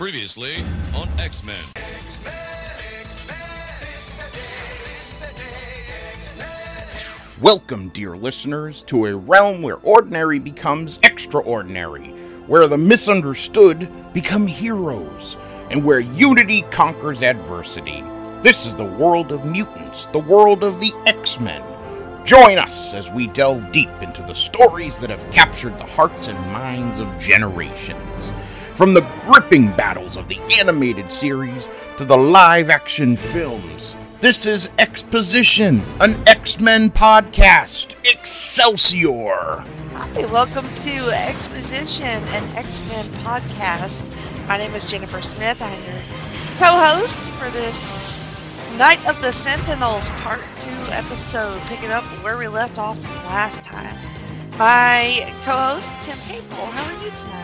Previously on X Men. Welcome, dear listeners, to a realm where ordinary becomes extraordinary, where the misunderstood become heroes, and where unity conquers adversity. This is the world of mutants, the world of the X Men. Join us as we delve deep into the stories that have captured the hearts and minds of generations. From the gripping battles of the animated series to the live action films, this is X-Position, an X Men podcast. Excelsior! Hi, welcome to X-Position, an X Men podcast. My name is Jennifer Smith. I'm your co host for this Night of the Sentinels Part 2 episode, picking up where we left off last time. My co host, Tim Capel. How are you tonight?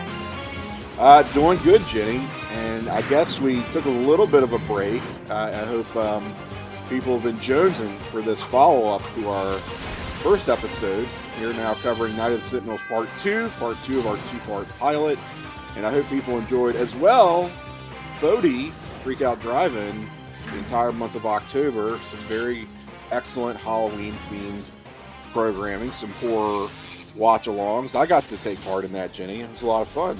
Uh, doing good, Jenny. And I guess we took a little bit of a break. I hope um, people have been jonesing for this follow up to our first episode. We're now covering Night of the Sentinels Part 2, Part 2 of our two part pilot. And I hope people enjoyed as well Fody Freak Out Drive In the entire month of October. Some very excellent Halloween themed programming, some horror watch alongs. I got to take part in that, Jenny. It was a lot of fun.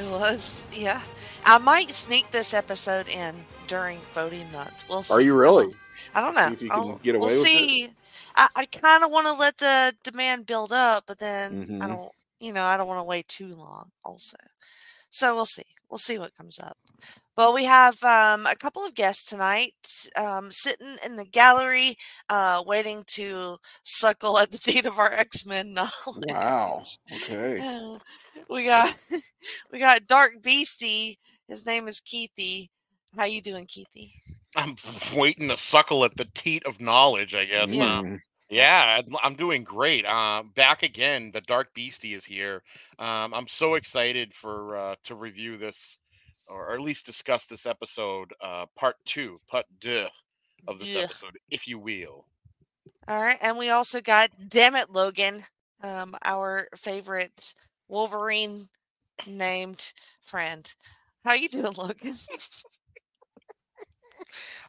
It was, yeah. I might sneak this episode in during voting month. We'll see. Are you really? I don't know. See if you can I'll- get away we'll with it? see. I, I kind of want to let the demand build up, but then I Mhm. don't, you know, I don't want to wait too long also. So we'll see. We'll see what comes up. But we have um, a couple of guests tonight um, sitting in the gallery, uh, waiting to suckle at the teat of our X Men knowledge. Wow. Okay. Uh, we got we got Dark Beastie. His name is Keithy. How you doing, Keithy? I'm waiting to suckle at the teat of knowledge, I guess. Mm. yeah, I'm- I'm doing great. Uh, back again. The Dark Beastie is here. Um, I'm so excited for uh, to review this, or at least discuss this episode, uh, part two, part deux of this Yeah. episode, if you will. All right, and we also got Damn It Logan, um, our favorite Wolverine named friend. How you doing, Logan?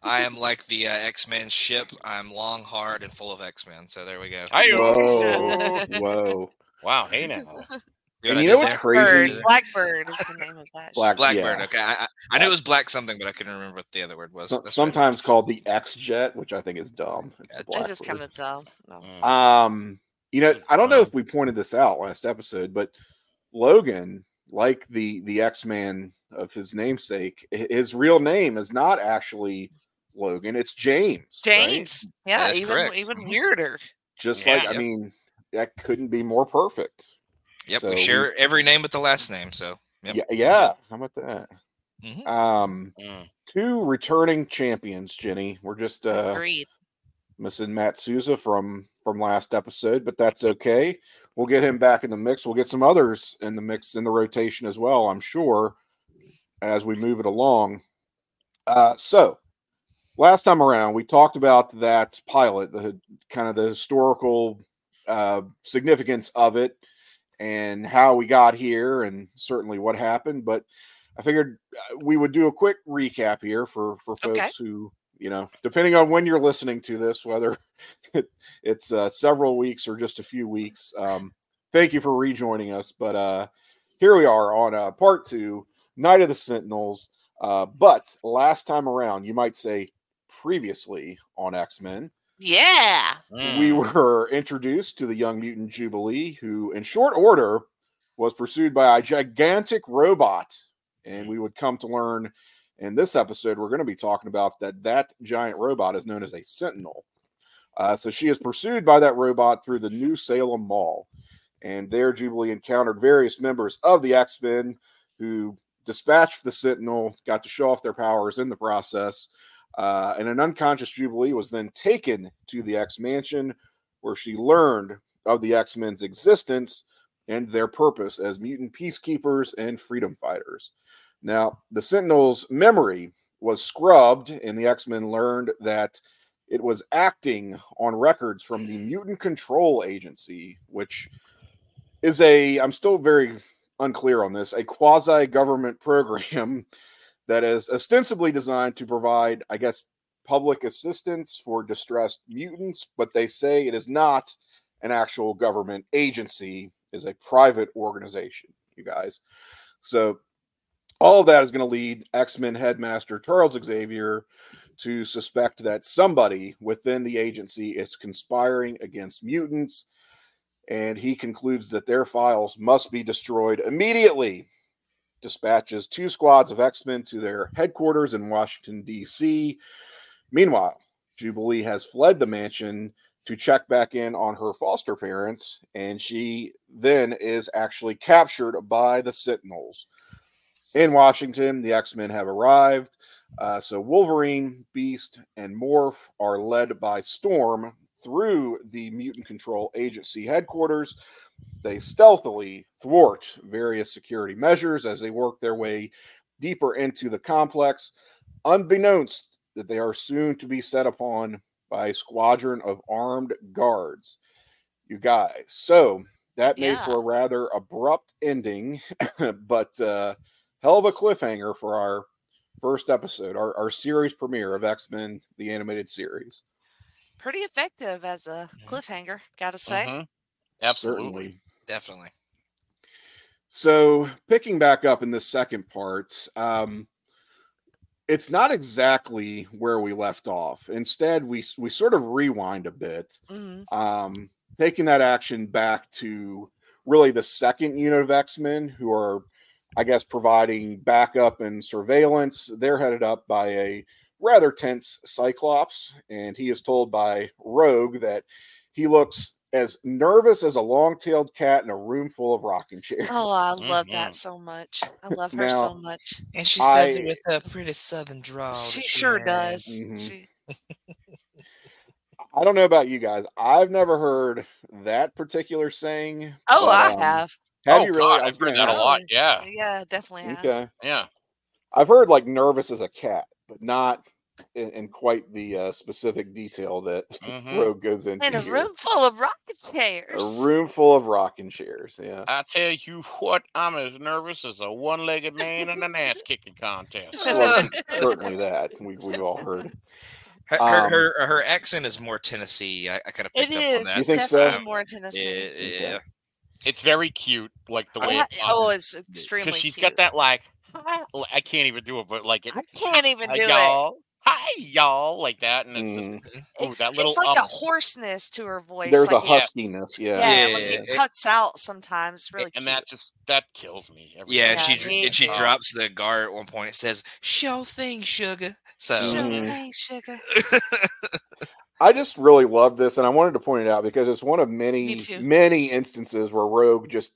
I am like the uh, X Men ship. I'm long, hard, and full of X Men. So there we go. Whoa. Whoa. Wow. Hey now. Good And you know what's there? crazy? Bird, Blackbird is the name of that. Black- Blackbird. yeah. Okay, I, I, I knew it was black something, but I couldn't remember what the other word was. So- That's right. sometimes called the X Jet, which I think is dumb. It's the Yeah, They're just kind of dumb. No. Mm. Um, you know, I don't know if we pointed this out last episode, but Logan, like the the X Man of his namesake, his real name is not actually Logan; it's James. right? James. Yeah, That's even correct. even weirder. Just Yeah. like I mean, that couldn't be more perfect. Yep, So we share every name with the last name. So yep. Yeah, yeah. How about that? Mhm. Um, Mm. two returning champions, Jenny. We're just uh Agreed. missing Matt Souza from from last episode, but that's okay. We'll get him back in the mix. We'll get some others in the mix in the rotation as well, I'm sure, as we move it along. Uh, so last time around, we talked about that pilot, the kind of the historical uh, significance of it, and how we got here, and certainly what happened. But I figured uh, we would do a quick recap here for for folks Okay. who you know, depending on when you're listening to this, whether it, it's uh, several weeks or just a few weeks. Um, thank you for rejoining us. But uh, here we are on uh, part two, Night of the Sentinels. Uh, but last time around, you might say previously on X Men, Yeah. we Mm. were introduced to the young mutant Jubilee, who, in short order, was pursued by a gigantic robot. And we would come to learn in this episode, we're going to be talking about that that giant robot is known as a Sentinel. Uh, so she is pursued by that robot through the New Salem Mall. And there, Jubilee encountered various members of the X Men who dispatched the Sentinel, got to show off their powers in the process. Uh, and an unconscious Jubilee was then taken to the X Mansion, where she learned of the X Men's existence and their purpose as mutant peacekeepers and freedom fighters. Now, the Sentinel's memory was scrubbed, and the X Men learned that it was acting on records from the Mutant Control Agency, which is a, I'm still very unclear on this, a quasi government program that is ostensibly designed to provide, I guess, public assistance for distressed mutants, but they say it is not an actual government agency, is a private organization, you guys. So all of that is going to lead X-Men headmaster Charles Xavier to suspect that somebody within the agency is conspiring against mutants and he concludes that their files must be destroyed immediately. Dispatches two squads of X Men to their headquarters in Washington, D.C. Meanwhile, Jubilee has fled the mansion to check back in on her foster parents, and she then is actually captured by the Sentinels. In Washington, the X Men have arrived. Uh, so Wolverine, Beast, and Morph are led by Storm through the Mutant Control Agency headquarters. They stealthily thwart various security measures as they work their way deeper into the complex, unbeknownst that they are soon to be set upon by a squadron of armed guards. You guys. So that made for a rather abrupt ending, but uh, hell of a cliffhanger for our first episode, our, our series premiere of X Men, the animated series. Pretty effective as a cliffhanger, gotta say. Mhm. Absolutely. Certainly. Definitely. So picking back up in the second part, um, it's not exactly where we left off. Instead, we we sort of rewind a bit, Mhm. um, taking that action back to really the second unit of X Men, who are, I guess, providing backup and surveillance. They're headed up by a rather tense Cyclops, and he is told by Rogue that he looks as nervous as a long-tailed cat in a room full of rocking chairs. Oh, I love Mhm. that so much. I love her Now, so much. And she I- says it with a pretty southern drawl. She sure has. does. Mhm. She, I don't know about you guys. I've never heard that particular saying. oh, but, I um, have. Have oh, you really? God, I was I've heard that a lot. Yeah. Yeah, definitely have. Okay. Yeah. I've heard like nervous as a cat, but not in, in quite the uh, specific detail that Mhm. Rogue goes into. In a here. room full of rocking chairs. A room full of rocking chairs. Yeah. I tell you what, I'm as nervous as a one-legged man in an ass kicking contest. Well, certainly that we, we've all heard. Her, her, Um, her, her accent is more Tennessee. I, I kind of It picked up on that. You It's think so? definitely more Tennessee. Yeah, yeah. It's very cute, like the way I- it's oh, it's extremely because she's cute. got that like. I can't even do it, but like it, I can't even "Hi, do it. Y'all. Hi, y'all, like that, and it's Mhm. just oh, that little It's like up, a hoarseness to her voice. There's like a it- yeah. huskiness. yeah, Yeah. like Yeah, it it- cuts out sometimes. Really and cute. that just that kills me. every Yeah, time. she me and she too. drops the guard at one point. It says, "Show thing, sugar." So show Mhm. hey, sugar. I just really love this, and I wanted to point it out because it's one of many, many instances where Rogue just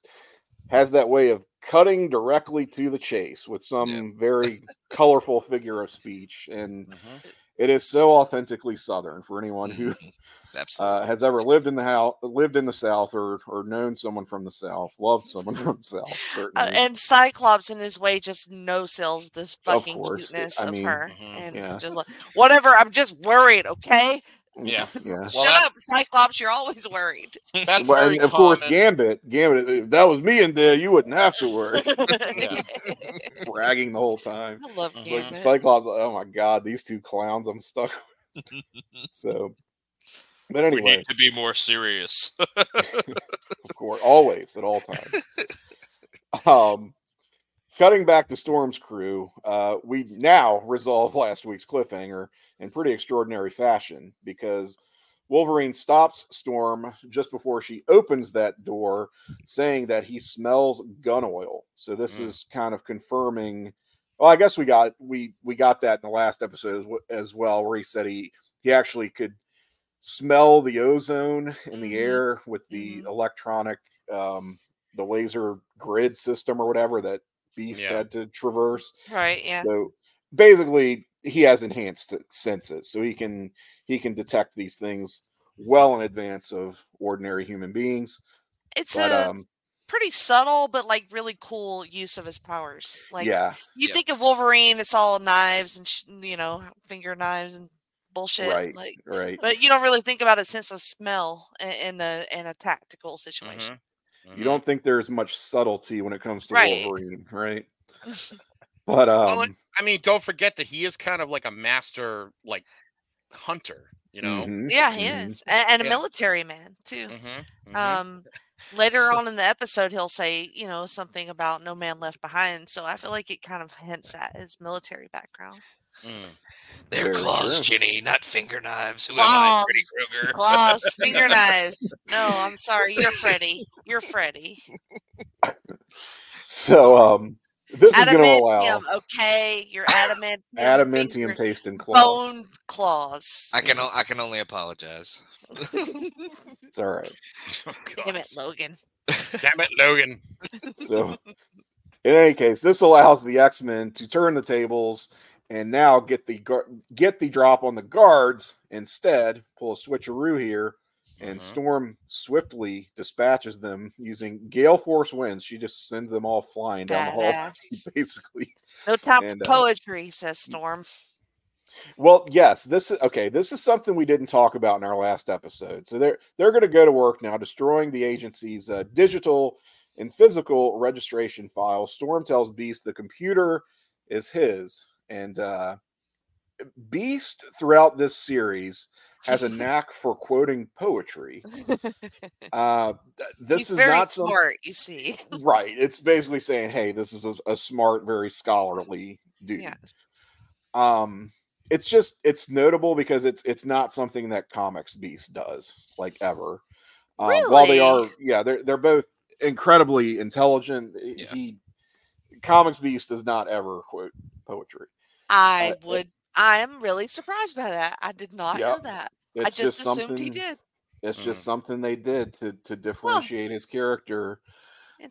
has that way of cutting directly to the chase with some very colorful figure of speech, and Mhm. it is so authentically Southern for anyone who Mhm. uh, has ever lived in the house, lived in the South, or or known someone from the South, loved someone from the South. Certainly, Uh, and Cyclops in his way just no sells this fucking course, cuteness I of mean, her. Mhm. And Yeah. just like, whatever, I'm just worried, okay? Yeah. yeah. Shut that- up, Cyclops, you're always worried. That's Well, very and of course. Gambit, Gambit. If that was me in there, you wouldn't have to worry. Yeah. Bragging the whole time. I love Mhm. It's like Gambit. the Cyclops. Oh my God, these two clowns. I'm stuck. so, but anyway. we need to be more serious. of course, always at all times. um, cutting back to Storm's crew, uh, we now resolve last week's cliffhanger in pretty extraordinary fashion because Wolverine stops Storm just before she opens that door, saying that he smells gun oil. So this Mm. is kind of confirming. Well, I guess we got we we got that in the last episode as, as well, where he said he he actually could smell the ozone in the Mhm. air with the Mhm. electronic um the laser grid system or whatever that beast Yeah. had to traverse right, yeah. so basically he has enhanced senses so he can he can detect these things well in advance of ordinary human beings It's but a um pretty subtle but like really cool use of his powers. Like yeah you Yeah. think of Wolverine, it's all knives and sh- you know finger knives and bullshit. right Like, right but you don't really think about a sense of smell in, in a in a tactical situation. Mhm. you don't think there's much subtlety when it comes to Right. wolverine right but um Well, I mean, don't forget that he is kind of like a master, like hunter. You know. Mhm, Yeah, he mhm. is, and, and a Yeah. military man too. Mm-hmm, Um, later on in the episode, he'll say, you know, something about no man left behind. So I feel like it kind of hints at his military background. mm. They're Very claws, true. Jenny, not finger knives. Who am I, Freddy Krueger? Claws, finger knives. No, I'm sorry, you're Freddy. You're Freddy. So um, this is going to allow Adamantium, okay, you're adamant. adamantium taste and claw. bone claws. I can o- I can only apologize. It's all right. Oh, Damn it, Logan. Damn it, Logan. So, in any case, this allows the X Men to turn the tables and now get the gu- get the drop on the guards instead. Pull a switcheroo here, and Mhm. Storm swiftly dispatches them using gale force winds. She just sends them all flying down the hall, basically. No time And, for uh, poetry, says Storm. Well, yes, this is okay. This is something we didn't talk about in our last episode. So they're they're going to go to work now, destroying the agency's uh, digital and physical registration files. Storm tells Beast the computer is his, and uh, Beast throughout this series has a knack for quoting poetry. Uh, this He's is very not some- smart, you see. right. It's basically saying, "Hey, this is a, a smart, very scholarly dude." Yes. um it's just it's notable because it's it's not something that comics beast does like ever um, while they are yeah they're they're both incredibly intelligent Yeah. he comics beast does not ever quote poetry I Uh, would. I am really surprised by that. I did not know that. It's I just, assumed something he did. it's just Mm. something they did to to differentiate his character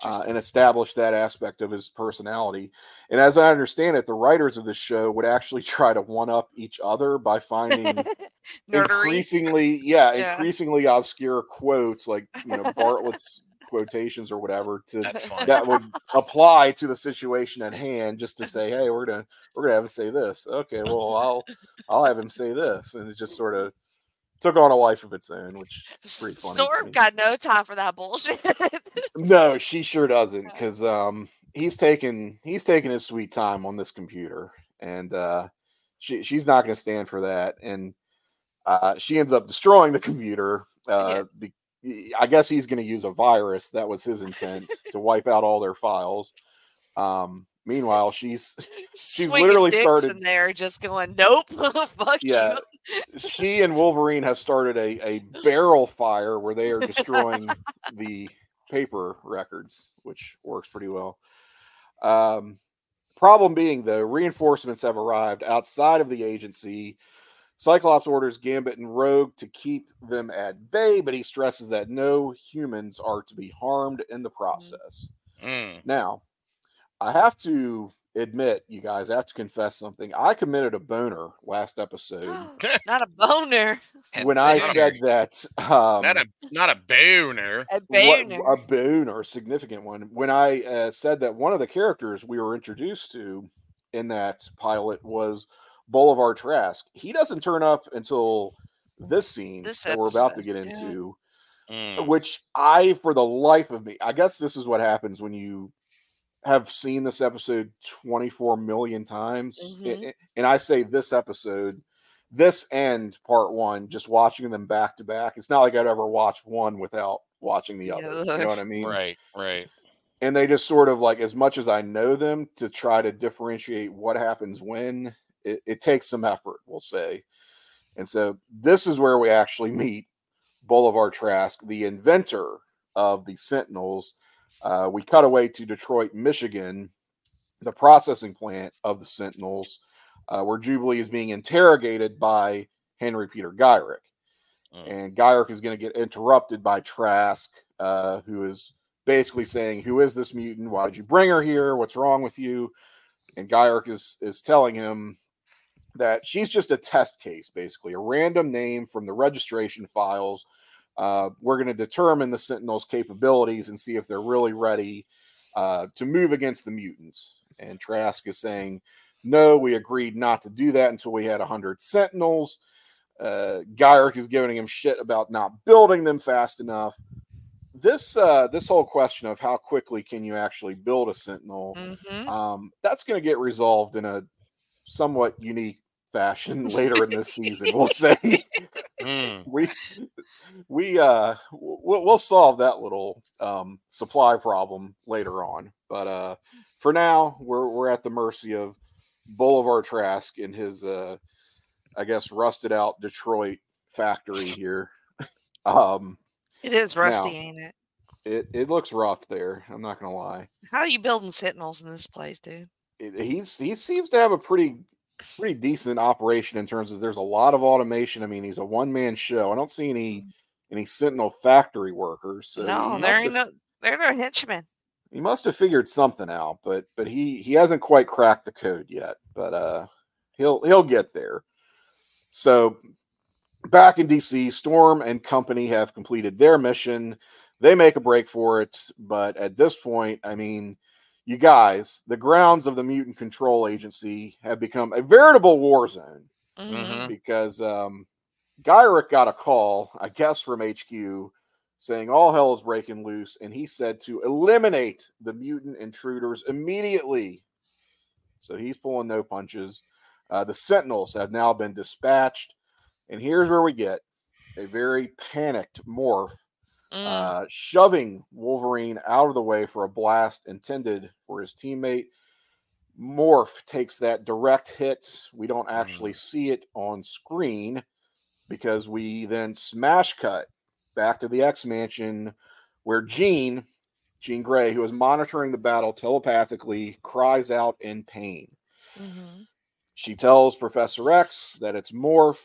uh, and establish that aspect of his personality. And as I understand it, the writers of this show would actually try to one up each other by finding increasingly, yeah, Yeah. increasingly obscure quotes like you know Bartlett's quotations or whatever to that would apply to the situation at hand, just to say, hey, we're gonna we're gonna have him say this. Okay, well, I'll I'll have him say this, and it just sort of took on a life of its own, which is pretty funny. Storm got no time for that bullshit. No, she sure doesn't, because um he's taking he's taking his sweet time on this computer, and uh she she's not going to stand for that, and uh she ends up destroying the computer. Uh, be, I guess he's going to use a virus. That was his intent to wipe out all their files. Um, meanwhile, she's She's literally dicks started- in there, just going, "Nope, fuck Yeah. you." she and Wolverine have started a, a barrel fire where they are destroying the paper records, which works pretty well. Um, problem being, the reinforcements have arrived outside of the agency. Cyclops orders Gambit and Rogue to keep them at bay, but he stresses that no humans are to be harmed in the process. Mm. Now, I have to admit, you guys, I have to confess something. I committed a boner last episode Not a boner, when I said that um, not a not a boner. a what- boner. a boon or a significant one when I uh, said that one of the characters we were introduced to in that pilot was Bolivar Trask. He doesn't turn up until this scene This that we're about to episode, get yeah. into, Mm. which I, for the life of me, I guess this is what happens when you have seen this episode 24 million times. A- Mhm. a- And I say this episode, this end part one, just watching them back to back. It's not like I'd ever watch one without watching the other. You know what I mean? Right, right. And they just sort of like, as much as I know them, to try to differentiate what happens when, it, it takes some effort, we'll say. And so this is where we actually meet Bolivar Trask, the inventor of the Sentinels. Uh, we cut away to Detroit, Michigan, the processing plant of the Sentinels, uh, where Jubilee is being interrogated by Henry Peter Gyrich. Mm. And Gyrich is going to get interrupted by Trask, uh, who is basically saying, "Who is this mutant? Why did you bring her here? What's wrong with you?" And Gyrich is is telling him that she's just a test case, basically a random name from the registration files. Uh, we're going to determine the Sentinels' capabilities and see if they're really ready uh, to move against the mutants. And Trask is saying, "No, we agreed not to do that until we had hundred Sentinels." Uh, is giving him shit about not building them fast enough. This uh, this whole question of how quickly can you actually build a Sentinel Mhm. um, that's going to get resolved in a somewhat unique fashion later in this season. We'll say Mm. we we uh we'll, we'll solve that little um supply problem later on. But uh for now, we're we're at the mercy of Bolivar Trask in his uh I guess rusted out Detroit factory here. um It is rusty, Now- ain't it? it, it looks rough there. I'm not gonna lie. How are you building sentinels in this place, dude? it- he's he seems to have a pretty pretty decent operation in terms of there's a lot of automation. I mean, he's a one man show. I don't see any any Sentinel factory workers. So no, he there ain't have- no there are no henchmen. He must have figured something out, but but he he hasn't quite cracked the code yet. But uh, he'll he'll get there. So back in DC, Storm and company have completed their mission. They make a break for it, but at this point, I mean, you guys, the grounds of the Mutant Control Agency have become a veritable war zone Mhm. Mhm. because um, Gyrich got a call, I guess, from HQ saying all hell is breaking loose, and he said to eliminate the mutant intruders immediately. So he's pulling no punches. Uh, the Sentinels have now been dispatched, and here's where we get a very panicked morph Mm. uh, shoving Wolverine out of the way for a blast intended for his teammate. Morph takes that direct hit. We don't actually see it on screen because we then smash cut back to the X Mansion where Jean, Jean Grey, who is monitoring the battle telepathically, cries out in pain. Mhm. She tells Professor X that it's Morph.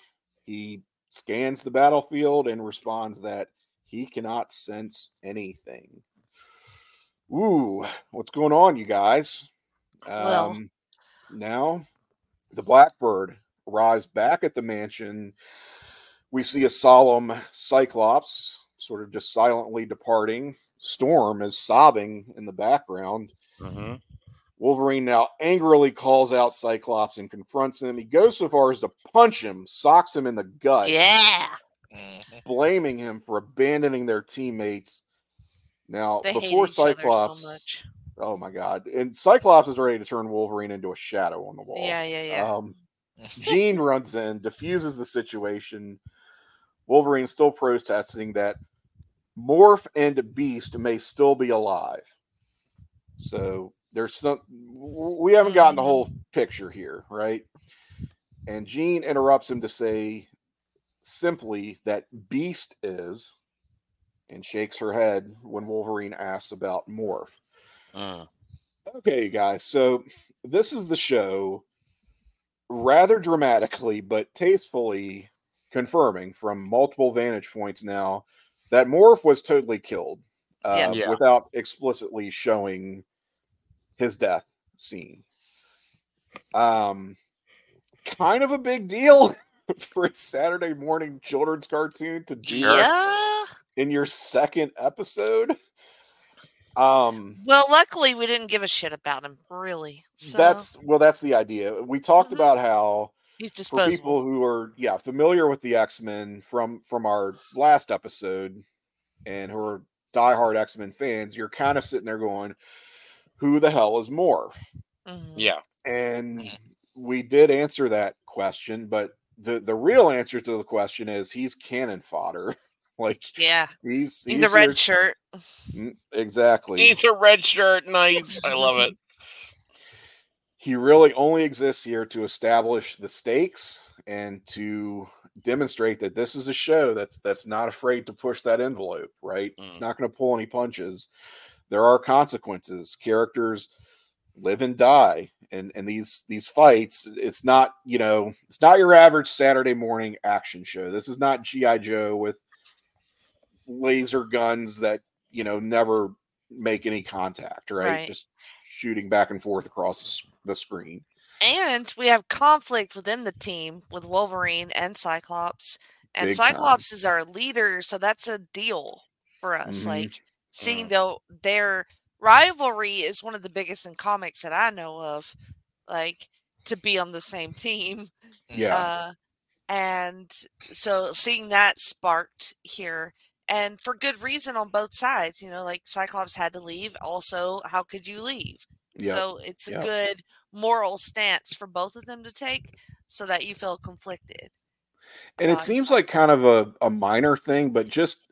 He scans the battlefield and responds that he cannot sense anything. Ooh, what's going on, you guys? Well- Um, now the Blackbird arrives back at the mansion. We see a solemn Cyclops sort of just silently departing. Storm is sobbing in the background. Mhm. Wolverine now angrily calls out Cyclops and confronts him. He goes so far as to punch him, socks him in the gut, Yeah. Mhm. blaming him for abandoning their teammates. Now, They before Cyclops, so oh my god, and Cyclops is ready to turn Wolverine into a shadow on the wall. Yeah, yeah, yeah. Um, Jean runs in, diffuses the situation. Wolverine still protesting that Morph and Beast may still be alive. So there's some we haven't gotten the whole picture here, right? And Jean interrupts him to say simply that Beast is and shakes her head when Wolverine asks about Morph. Mm. Okay, guys. So this is the show, rather dramatically but tastefully confirming from multiple vantage points now that Morph was totally killed uh, Yeah. Yeah. without explicitly showing his death scene. Um, kind of a big deal for a Saturday morning children's cartoon to do Yeah. in your second episode. Um, Well, luckily we didn't give a shit about him, really. So that's well that's the idea we talked Mhm. about how he's for people who are yeah familiar with the x-men from from our last episode and who are diehard x-men fans you're kind of sitting there going who the hell is morph Mhm. Yeah. and Mhm. we did answer that question but the the real answer to the question is he's cannon fodder like Yeah. he's He's a red your- shirt. Exactly He's a red shirt. Nice. I love it. he really only exists here to establish the stakes and to demonstrate that this is a show that's that's not afraid to push that envelope right it's Mm. not going to pull any punches there are consequences characters live and die and and these these fights it's not you know it's not your average saturday morning action show this is not gi joe with laser guns that you know never make any contact right, Right. just shooting back and forth across the screen And we have conflict within the team with Wolverine and Cyclops. And Big time. Cyclops is our leader, so that's a deal for us. Mhm. Like seeing Mm. though their rivalry is one of the biggest in comics that I know of. Like to be on the same team. yeah Uh, and so seeing that sparked here, and for good reason on both sides. You know, like Cyclops had to leave. Also, how could you leave? Yep. So it's a good moral stance for both of them to take so that you feel conflicted. and it Uh, seems like kind of a, a minor thing, but just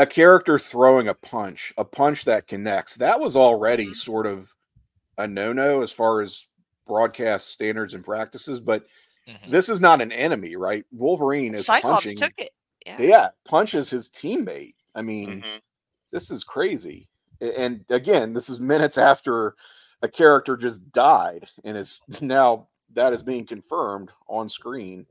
a character throwing a punch, a punch that connects. That was already Mhm. sort of a no no as far as broadcast standards and practices, but Mhm. this is not an enemy, right? Wolverine is Cyclops punching. took it. Yeah. Yeah, punches his teammate. I mean, Mhm. this is crazy. And again, this is minutes after a character just died, and is now that is being confirmed on screen.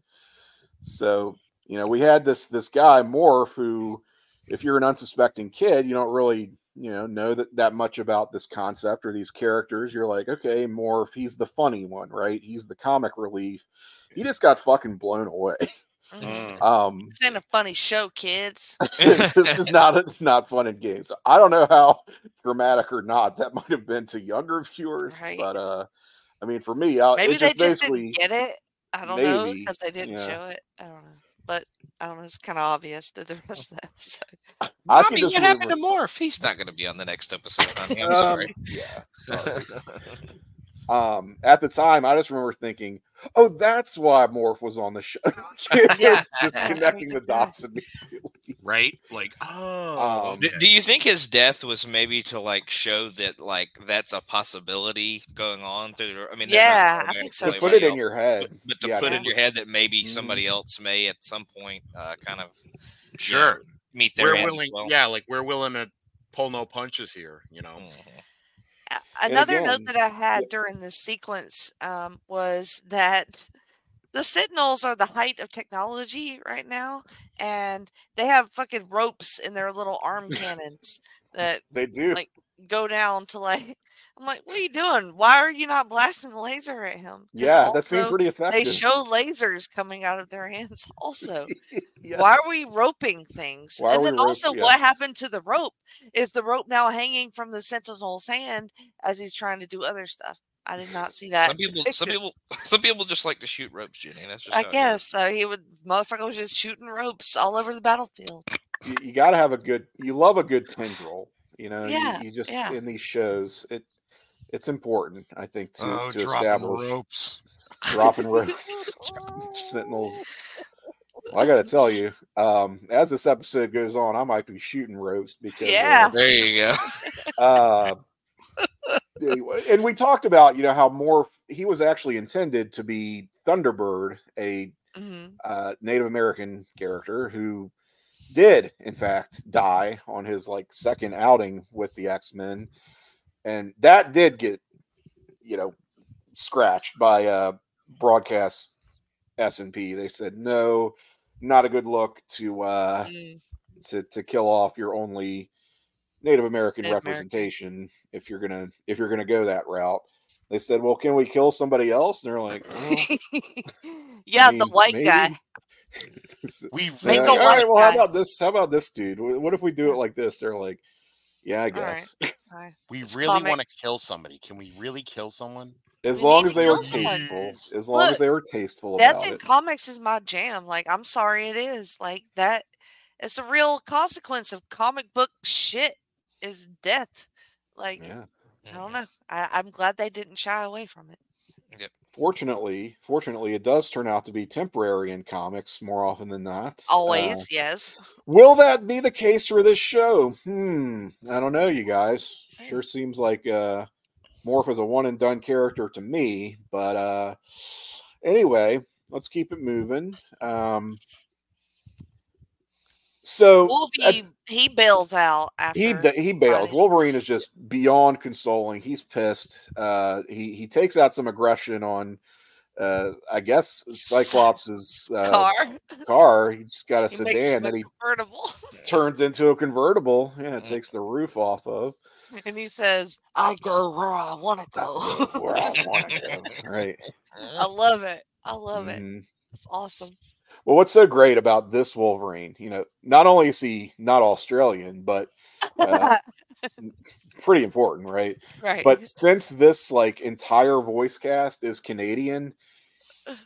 So you know, we had this this guy Morph, who, if you're an unsuspecting kid, you don't really you know know that that much about this concept or these characters. You're like, okay, Morph, he's the funny one, right? He's the comic relief. He just got fucking blown away. Mhm. Mm. Um, This ain't a funny show, kids. this is not a, not fun in games. I don't know how dramatic or not that might have been to younger viewers, Right. but uh, I mean, for me, I, Maybe it they just just didn't get it. I don't know because they didn't yeah. show it. I don't know, but I don't know. It's kind of obvious through the rest of the episode. I, I, can mean, just what happened to Morph? He's not going to be on the next episode. Honey. I'm Um, sorry. yeah. Um, at the time, I just remember thinking, "Oh, that's why Morph was on the show." Yeah. just connecting the dots immediately. Right? Like, oh. Um, Do, do you think his death was maybe to like show that like that's a possibility going on through? I mean, they're not Yeah, gonna I think kill so, To put anybody it in your head, but, but to yeah, put yeah. in your head that maybe Mhm. somebody else may at some point uh, kind of Sure. meet their We're end willing. well. Yeah, like we're willing to pull no punches here. You know. Mhm. Another note that I had yeah. during this sequence um, was that the Sentinels are the height of technology right now, and they have fucking ropes in their little arm cannons that they do. like go down to like. I'm like, what are you doing? Why are you not blasting a laser at him? yeah, that seemed also pretty effective. They show lasers coming out of their hands. Also, Yes. why are we roping things? Why and then rope- also, yeah. what happened to the rope? Is the rope now hanging from the Sentinel's hand as he's trying to do other stuff? I did not see that. Some people, some people, some people just like to shoot ropes, Jenny. That's just I how it is. guess so. He would motherfucker was just shooting ropes all over the battlefield. you, you got to have a good you love a good tendril you know you- Yeah, you, just yeah. in these shows it it's important i think to, oh, to dropping establish ropes. dropping ropes sentinels well, i gotta tell you um as this episode goes on i might be shooting ropes because Yeah. There you go. uh, uh, and we talked about you know how more he was actually intended to be thunderbird a Mhm. uh, Native American character who did, in fact, die on his like second outing with the X Men, and that did get, you know, scratched by uh, broadcast S and P. They said no, not a good look to uh, Mm. to to kill off your only Native American Native American. representation if you're gonna if you're gonna go that route. They said, "Well, can we kill somebody else?" And they're like, "Well, yeah, I the white maybe." guy. We Make They're a like, really, All white right, well, how about this? How about this dude? What if we do it like this? They're like, yeah, I guess. Fine. we It's really want to kill somebody. Can we really kill someone? As We long as they were someone. tasteful. As long as they were tasteful Death in it. comics is my jam. Like, I'm sorry it is. Like that it's a real consequence of comic book shit is death. Like, Yeah. I don't mm-hmm. know. I, I'm glad they didn't shy away from it. Fortunately, fortunately, it does turn out to be temporary in comics more often than not. Always, Uh, yes. will that be the case for this show? Hmm. I don't know, you guys. Sure seems like uh Morph is a one and done character to me, but uh anyway, let's keep it moving. Um so he bails out after. he he bails. fighting. Wolverine is just beyond consoling. He's pissed. Uh, he he takes out some aggression on, uh, I guess Cyclops's uh, car. car. He just got a He sedan that he convertible. turns into a convertible. Yeah, it Mm. takes the roof off of. and he says, I go where I want to go. Where I wanna go. Right. I love it. I love it. Mhm. It's awesome. Well, what's so great about this Wolverine? You know, not only is he not Australian, but uh, pretty important, right? right. but since this like entire voice cast is Canadian,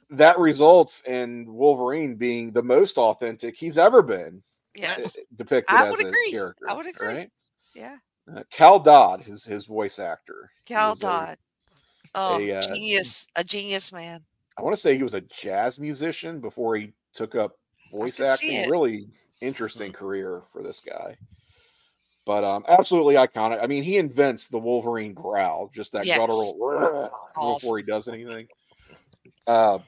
that results in Wolverine being the most authentic he's ever been yes. uh, depicted I as would a agree. I would agree. Right? Yeah. Uh, Cal Dodd, his his voice actor. Cal was a- Dodd. Oh, a, uh, genius. A genius man. I want to say he was a jazz musician before he took up voice acting. Really interesting career for this guy. But um, absolutely iconic. I mean, he invents the Wolverine growl, just that Yes. guttural before he does anything. Uh,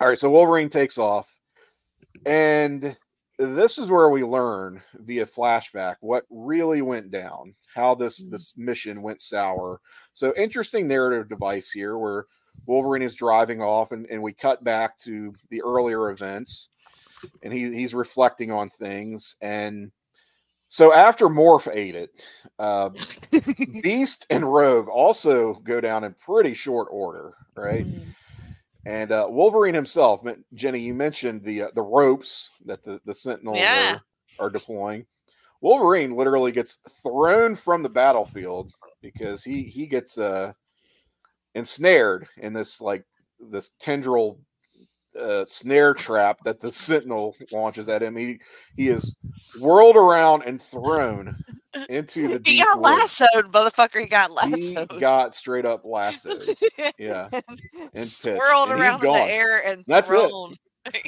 all right, so Wolverine takes off, and this is where we learn via flashback what really went down, how this Mhm. this mission went sour. So interesting narrative device here, where Wolverine is driving off, and, and we cut back to the earlier events, and he, he's reflecting on things. And so after Morph ate it, uh, Beast and Rogue also go down in pretty short order, right? Mhm. And uh, Wolverine himself, Jenny, you mentioned the uh, the ropes that the the Sentinels Yeah. are, are deploying. Wolverine literally gets thrown from the battlefield because he he gets uh, ensnared in this like this tendril uh, snare trap that the Sentinel launches at him. He he is whirled around and thrown into the He deep got woods. lassoed, motherfucker. He got lassoed. He lassoed. got straight up lassoed. Yeah. pissed. Swirled And he's around in the air and That's it. thrown.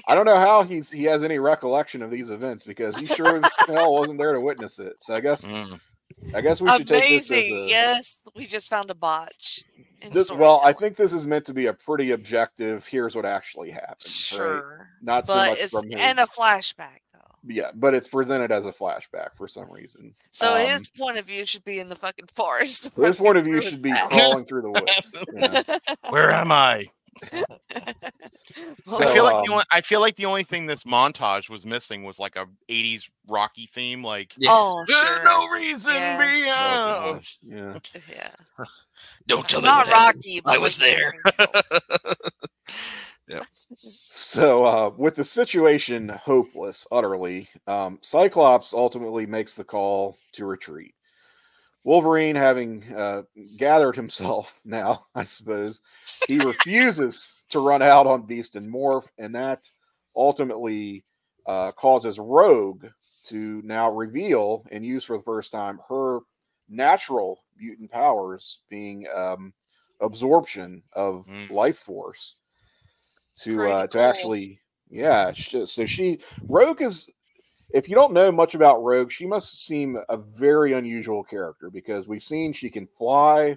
I don't know how he's he has any recollection of these events because he sure as hell wasn't there to witness it. So I guess Mm. I guess we should take this as Amazing. a Yes, we just found a botch. In this well, I think this is meant to be a pretty objective. Here's what actually happened. right? Sure. Not so but much it's from his and a flashback though. yeah, but it's presented as a flashback for some reason. So Um, his point of view should be in the fucking forest. His point of view should be path. crawling through the woods. Yeah. Where am I? So, I feel like the um, only I feel like the only thing this montage was missing was like a '80s Rocky theme, like Yeah. Oh, "There's sure. no reason Yeah. be oh, out." gosh, yeah. yeah. Don't tell me Not. Rocky, but I was there. Wolverine. So, uh, with the situation hopeless, utterly, um, Cyclops ultimately makes the call to retreat. Wolverine, having uh, gathered himself now, I suppose, he refuses to run out on Beast and Morph, and that ultimately uh, causes Rogue to now reveal and use for the first time her natural mutant powers, being um, absorption of Mm. life force to uh, to cool. actually yeah sh- so she rogue is if you don't know much about rogue she must seem a very unusual character because we've seen she can fly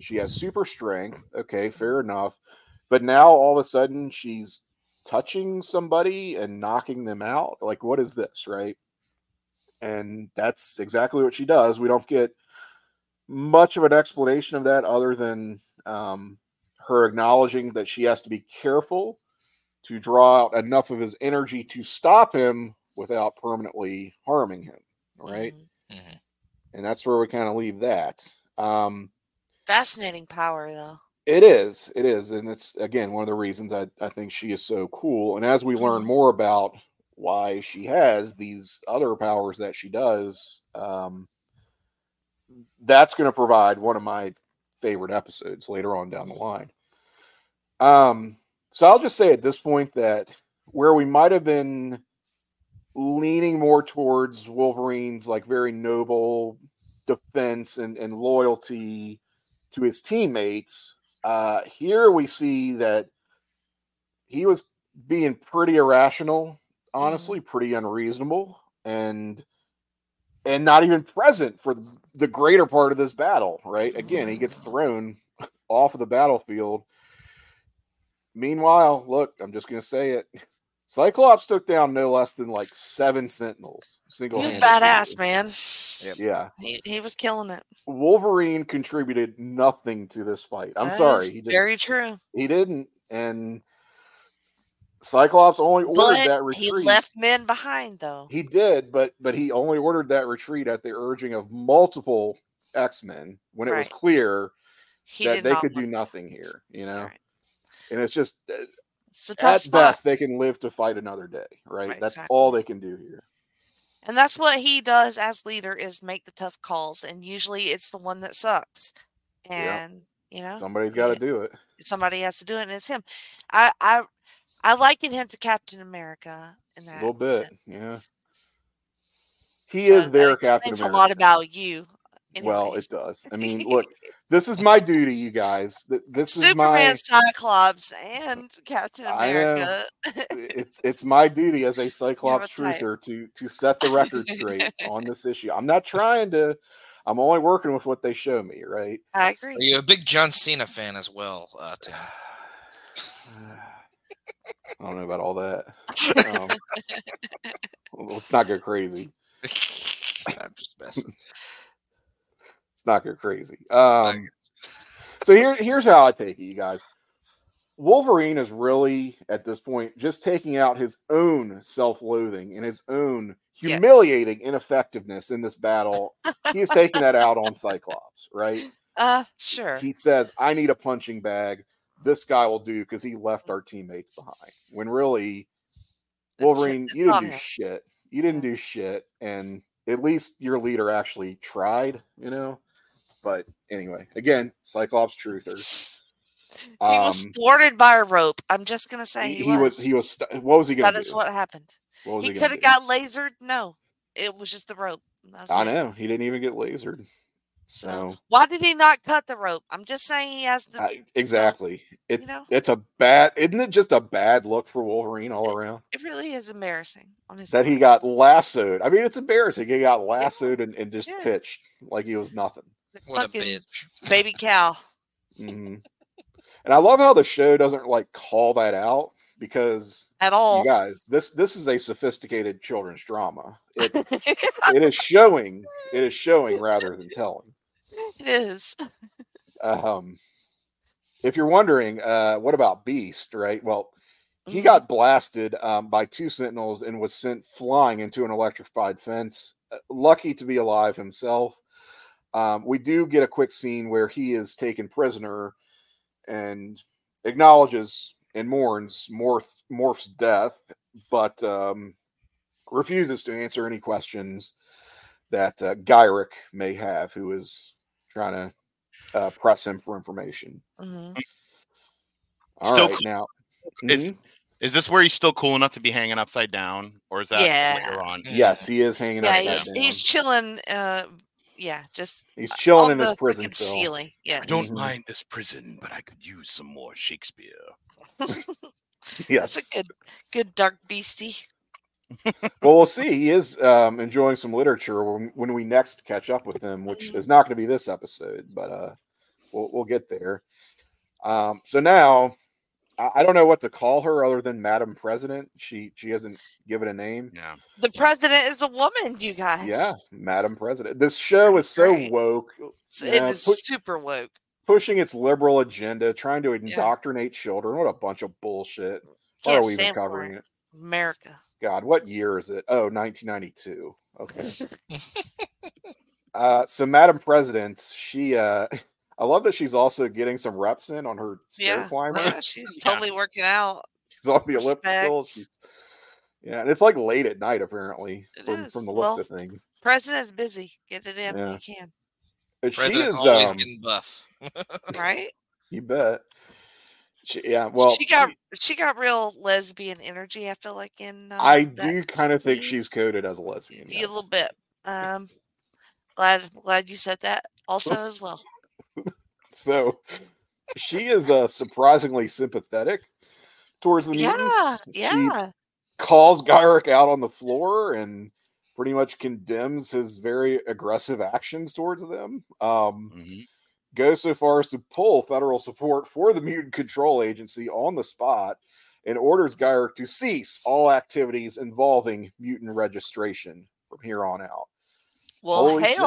she has super strength okay fair enough but now all of a sudden she's touching somebody and knocking them out like what is this right? And that's exactly what she does we don't get much of an explanation of that other than um, her acknowledging that she has to be careful to draw out enough of his energy to stop him without permanently harming him right Mhm. Mhm. and that's where we kind of leave that um Fascinating power though. it is it is and it's again one of the reasons i, I think she is so cool and as we learn Mhm. more about why she has these other powers that she does um that's going to provide one of my favorite episodes later on down the line um so i'll just say at this point that where we might have been leaning more towards wolverine's like very noble defense and, and loyalty to his teammates. Uh, here we see that he was being pretty irrational, honestly, pretty unreasonable, and and not even present for the greater part of this battle. Right? Again, he gets thrown off of the battlefield. Meanwhile, look, I'm just gonna say it. Cyclops took down no less than like seven Sentinels single He was badass, man. Yeah, He, he was killing it. Wolverine contributed nothing to this fight. I'm That sorry, is he just very true. he didn't, and Cyclops only ordered that retreat. he left men behind though. He did, but but he only ordered that retreat at the urging of multiple X Men when it was clear He that they could do nothing here. You know, Right. and it's just uh, a at spot. best they can live to fight another day. Right, Right, that's exactly. all they can do here. And that's what he does as leader is make the tough calls. And usually it's the one that sucks. Yeah. And you know, Somebody's got to do it. somebody has to do it and it's him. I I I liken him to Captain America in A that little bit, sense. yeah. He So is their Captain America. a lot about you Well, it does. I mean, look, this is my duty, you guys. Th- This is Superman, my Cyclops, and Captain I know. America. it's it's my duty as a Cyclops a truther to to set the record straight on this issue. I'm not trying to. I'm only working with what they show me, right? I agree. Are you a big John Cena fan as well, uh, Tim? I don't know about all that. Um, let's not go crazy. I'm just messing. Let's not go crazy. Um, so here, here's how I take it, you guys. Wolverine is really at this point just taking out his own self-loathing and his own Yes. humiliating ineffectiveness in this battle. he is taking that out on Cyclops, right? Uh, sure. He says, "I need a punching bag. This guy will do because he left our teammates behind." When really, Wolverine, you didn't do shit. You didn't do shit, and at least your leader actually tried, you know. But anyway, again, Cyclops truther. He was Um, thwarted by a rope. I'm just gonna say He, he, he was. He was. stu- What was he going That to do? is what happened. What was He he could have got lasered. No, it was just the rope. I it. know he didn't even get lasered. So, So why did he not cut the rope? I'm just saying he has the. I, exactly, it, know? it's a bad. Isn't it just a bad look for Wolverine all around? it really is embarrassing on his. that he got lassoed. I mean, it's embarrassing. He got lassoed and, and just Yeah. pitched like he was nothing. What a bitch. baby cow. Mhm. And I love how the show doesn't like call that out because At all. you guys, this this is a sophisticated children's drama. It, it is showing. It is showing rather than telling. it is. Um, if you're wondering, uh, what about Beast? Right. Well, he Mhm. got blasted um, by two sentinels and was sent flying into an electrified fence. Uh, lucky to be alive himself. Um, we do get a quick scene where he is taken prisoner and acknowledges and mourns Morph, Morph's death, but um, refuses to answer any questions that uh, Gyrich may have, who is trying to uh, press him for information. Mhm. All Still right, cl- now. Is Mhm. is this where he's still cool enough to be hanging upside down, or is that Yeah. later on? Yes, he is hanging Yeah, upside he's, down. he's chilling. Uh, yeah, just He's chilling on in his prison cell. ceiling. Yeah. I don't Mhm. mind this prison, but I could use some more Shakespeare. Yes. That's a good, good dark beastie. well, we'll see. He is um, enjoying some literature when, when we next catch up with him, which is not going to be this episode, but uh, we'll we'll get there. Um, so now, I, I don't know what to call her other than Madam President. She she hasn't given a name. Yeah. The president is a woman, you guys. Yeah, Madam President. This show is so Great. woke, It's- it Yeah, is put- super woke. pushing its liberal agenda, trying to indoctrinate children. What a bunch of bullshit. Why Can't are we even covering it? America. God, what year is it? Oh, 1992. Okay. uh, so Madam President, she, uh, I love that she's also getting some reps in on her stair Yeah. climber. yeah, she's Yeah. totally working out. she's on the elliptical. She's, yeah, and it's like late at night apparently It from, is. from the looks Well, of things. President's busy. Get it in Yeah. when you can. But she President's is, always um, getting buff. Right? you bet. She, yeah, well, she got she got real lesbian energy, I feel like in uh, I do kind of think she's coded as a lesbian. a little bit. Um glad glad you said that also as well. So she is uh, surprisingly sympathetic towards the mutants. Yeah, She yeah. calls Gyrich out on the floor and pretty much condemns his very aggressive actions towards them. Um, Mhm. goes so far as to pull federal support for the Mutant Control Agency on the spot and orders Gyrich to cease all activities involving mutant registration from here on out. Well, Holy shit.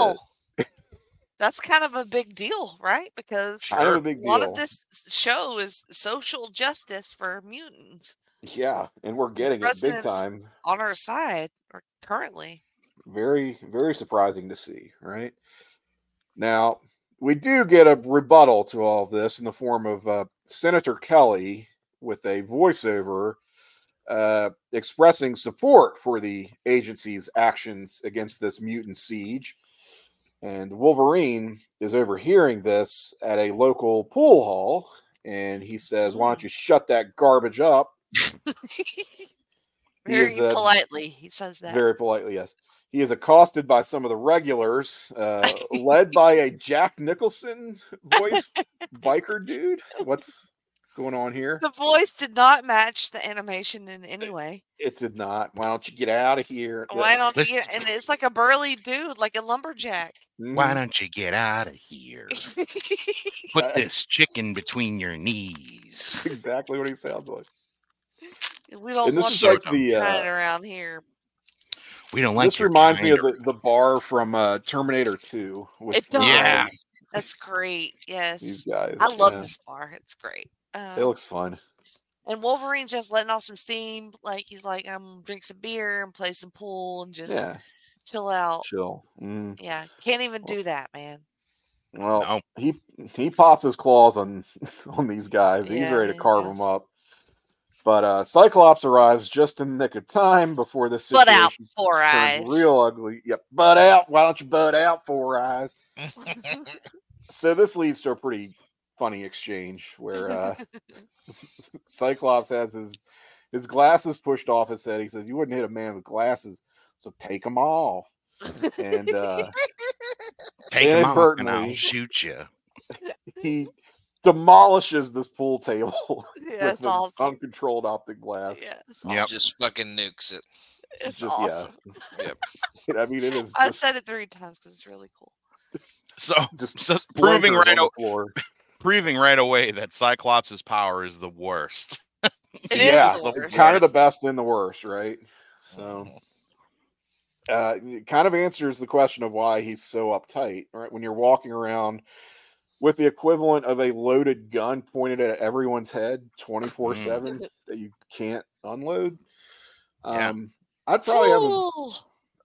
That's kind of a big deal, right? Because Sure. a a lot deal. of this show is social justice for mutants Yeah, and we're getting it big time. on our side or currently. very very surprising to see right now we do get a rebuttal to all of this in the form of uh, senator kelly with a voiceover uh, expressing support for the agency's actions against this mutant siege and wolverine is overhearing this at a local pool hall and he says why don't you shut that garbage up Very politely, he says that. very politely yes he is accosted by some of the regulars, uh, led by a Jack Nicholson voice biker dude. What's going on here? the voice did not match the animation in any way. It did not. Why don't you get out of here? Why don't Let's- you? And it's like a burly dude, like a lumberjack. Why Mhm. don't you get out of here? Put Uh, this chicken between your knees. exactly what he sounds like. we don't And this want is you like the trying uh, around here. We don't like this reminds me of the, the bar from uh, Terminator 2 with It does. Yeah. That's great. Yes. these Yes, guys. I love yeah. this bar. It's great. It Um, looks fun. and Wolverine's just letting off some steam. Like he's like, I'm gonna drink some beer and play some pool and just Yeah, chill out. chill. Mm. Yeah, can't even do that, man. Well, No. he he popped his claws on on these guys. He's Yeah, ready to he carve does. them up. But uh, Cyclops arrives just in the nick of time before this Butt situation out, four turns eyes. real ugly. Yep, butt out. Why don't you butt out, Four Eyes? So this leads to a pretty funny exchange where uh, Cyclops has his his glasses pushed off his head. He says, "You wouldn't hit a man with glasses, so take them off." And uh, Take 'em off and I'll shoot you. he demolishes this pool table yeah, with it's an awesome. uncontrolled optic blast. Yeah, it's Yep. Just fucking nukes it. It's Just- awesome. yeah. I mean, it is I just, said it three times because it's really cool. So just so proving right on the floor. Proving right away that Cyclops' power is the worst. It is yeah, the worst. kind of the best and the worst, right? So. Mhm. uh, it kind of answers the question of why he's so uptight. Right when you're walking around with the equivalent of a loaded gun pointed at everyone's head, twenty four seven that you can't unload. Yeah. Um, I'd probably have a, Fool!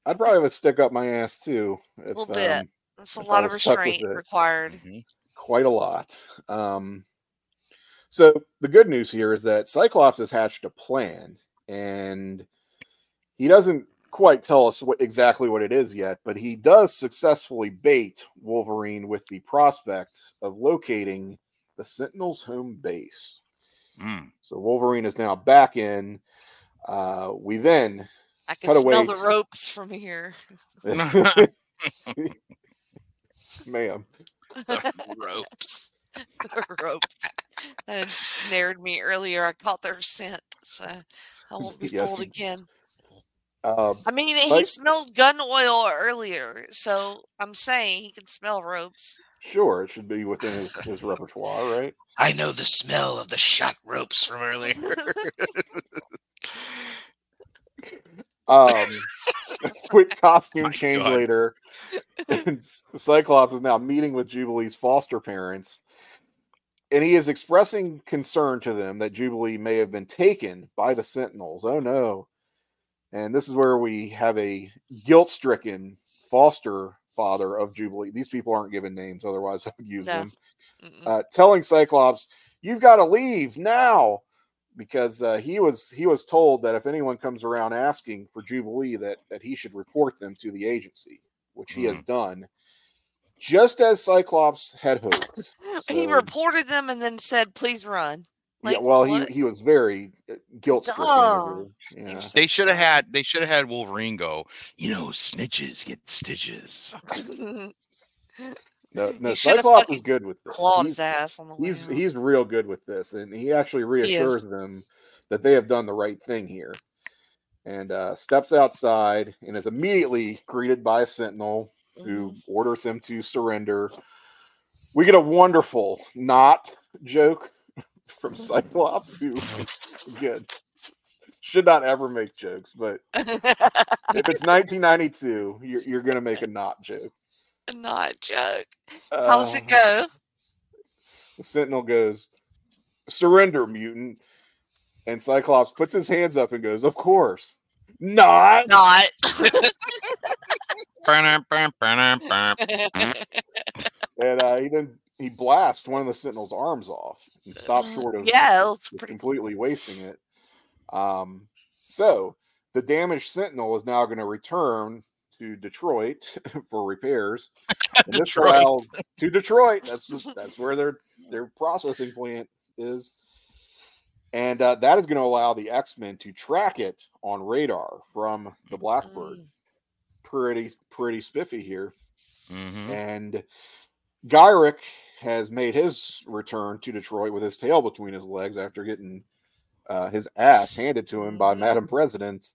I'd probably have a stick up my ass too. If, Little bit. um, That's a lot of was stuck with restraint it. required. Mhm. Quite a lot. Um, so the good news here is that Cyclops has hatched a plan, and he doesn't quite tell us what exactly what it is yet, but he does successfully bait Wolverine with the prospect of locating the Sentinel's home base. Mm. So Wolverine is now back in. Uh, we then, I can Cut smell away the to- ropes from here. ma'am, Ropes. the ropes that ensnared me earlier. I caught their scent, so I won't be Yes, fooled again. uh, I mean, he smelled gun oil earlier, so I'm saying he can smell ropes. sure, it should be within his, his repertoire, right? I know the smell of the shot ropes from earlier. Um, quick costume My change God. later. And Cyclops is now meeting with Jubilee's foster parents, and he is expressing concern to them that Jubilee may have been taken by the Sentinels. Oh no! And this is where we have a guilt-stricken foster father of Jubilee. These people aren't given names, otherwise I would use No. them. Uh, telling Cyclops, "You've got to leave now." Because uh, he was he was told that if anyone comes around asking for Jubilee, that that he should report them to the agency, which he has done, just as Cyclops had hoped. he reported them and then said, "Please run." yeah, well, what? he he was very guilt stricken. Duh. Yeah. They should have had they should have had Wolverine go, you know, snitches get stitches. No, no He Cyclops is good with this. clawed He's, his ass on the way. he's out. he's real good with this, and he actually reassures them that they have done the right thing here. And uh, steps outside and is immediately greeted by a sentinel who Mhm. orders him to surrender. We get a wonderful not joke from Cyclops, who again should not ever make jokes, but if it's 1992, you're, you're gonna make a not joke. Not a joke. How does it Uh, go? The Sentinel goes, "Surrender, mutant," and Cyclops puts his hands up and goes, "Of course, not." Not. And uh, he then he blasts one of the Sentinel's arms off and stops short of yeah, pretty. completely wasting it. Um, so the damaged Sentinel is now going to return to Detroit for repairs. And this Detroit. allows to Detroit. That's just that's where their their processing plant is. And uh, that is going to allow the X Men to track it on radar from the Blackbird. Mm. pretty pretty spiffy here. Mhm. And Gyrich has made his return to Detroit with his tail between his legs after getting uh, his ass handed to him by Madam President.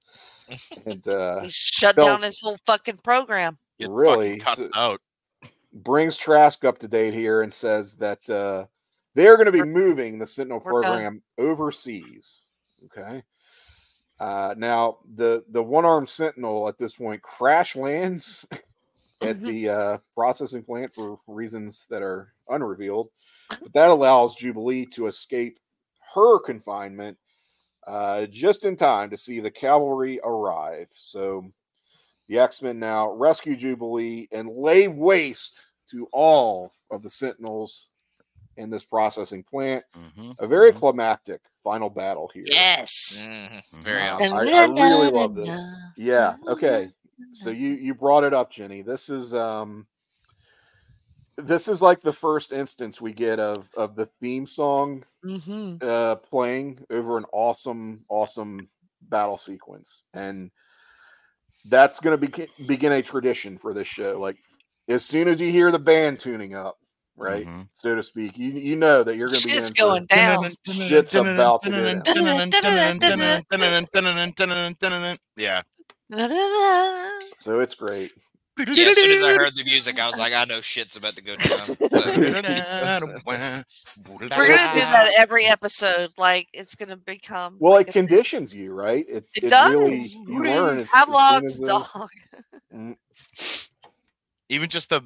And uh, He shut down Bell's- his whole fucking program. Get really, fucking cut so- out. brings Trask up to date here and says that uh, they're going to be We're- moving the Sentinel we're done. program overseas. Okay. Uh, now the the one armed Sentinel at this point crash lands at Mhm. the uh, processing plant for reasons that are unrevealed, but that allows Jubilee to escape her confinement uh, just in time to see the cavalry arrive. So the X Men now rescue Jubilee and lay waste to all of the Sentinels in this processing plant. Mhm. A very Mhm. climactic final battle here. Yes. Mhm, Very awesome. I- I really love this. Yeah. Okay. So you you brought it up, Jenny. This is um this is like the first instance we get of of the theme song Mm-hmm. uh playing over an awesome awesome battle sequence and that's going to be, begin a tradition for this show like as soon as you hear the band tuning up right Mhm. so to speak you you know that you're going to be Shit's in for- going down. Shit's about to go Yeah. so it's great Yeah, as soon as I heard the music, I was like, I know shit's about to go down. We're gonna do that every episode. Like it's gonna become. well like it a thing. conditions you right it, It, it does. really you learn it's- as soon Pavlov's dog. Mm, Even just the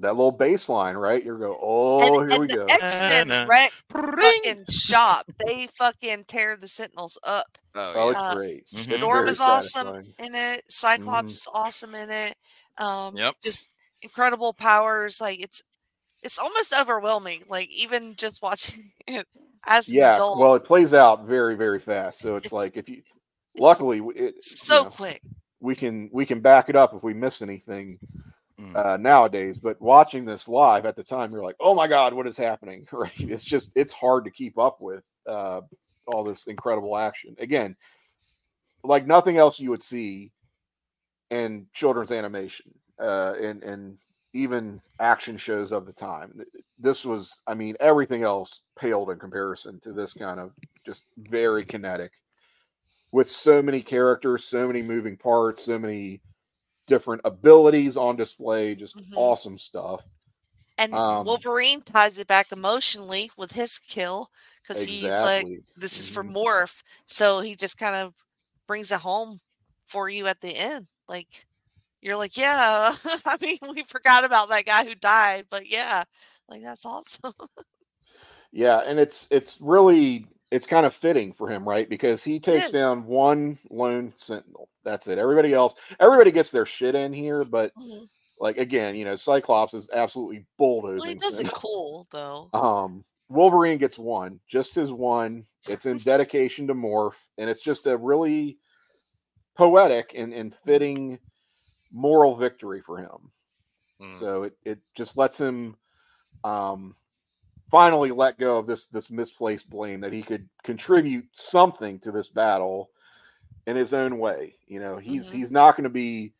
that little bass line right you're go oh and, here we and go the X Men Na-na. wreck fucking shop. They fucking tear the Sentinels up. oh, oh yeah. it's Uh, great Mhm. Storm very is awesome in it. Cyclops is awesome in it. Um, Yep. just incredible powers. Like it's it's almost overwhelming. Like even just watching it as an yeah adult. well it plays out very very fast so it's, It's- like if you it's luckily w- it, you so know, quick. we can we can back it up if we miss anything Mm. uh nowadays but watching this live at the time you're like oh my god what is happening? Right? It's just it's hard to keep up with uh all this incredible action. Again like nothing else you would see in children's animation uh and and even action shows of the time. This was i mean everything else paled in comparison to this kind of just very kinetic with so many characters so many moving parts so many different abilities on display just Mhm. awesome stuff And um, Wolverine ties it back emotionally with his kill because he's like, "This is for Mhm. Morph," so he just kind of brings it home for you at the end. Like you're like, "Yeah." I mean, we forgot about that guy who died, but yeah, like that's awesome. Yeah, and it's it's really it's kind of fitting for him, right? Because he takes down one lone sentinel. That's it. Everybody else, everybody gets their shit in here, but Mhm. like again, you know, Cyclops is absolutely bulldozing. well, he does it cool though. Um, Wolverine gets one, just his one. It's in dedication to Morph, and it's just a really poetic and, and fitting moral victory for him. Mm. So it, it just lets him um finally let go of this this misplaced blame that he could contribute something to this battle in his own way. You know, he's Mhm. he's not going to be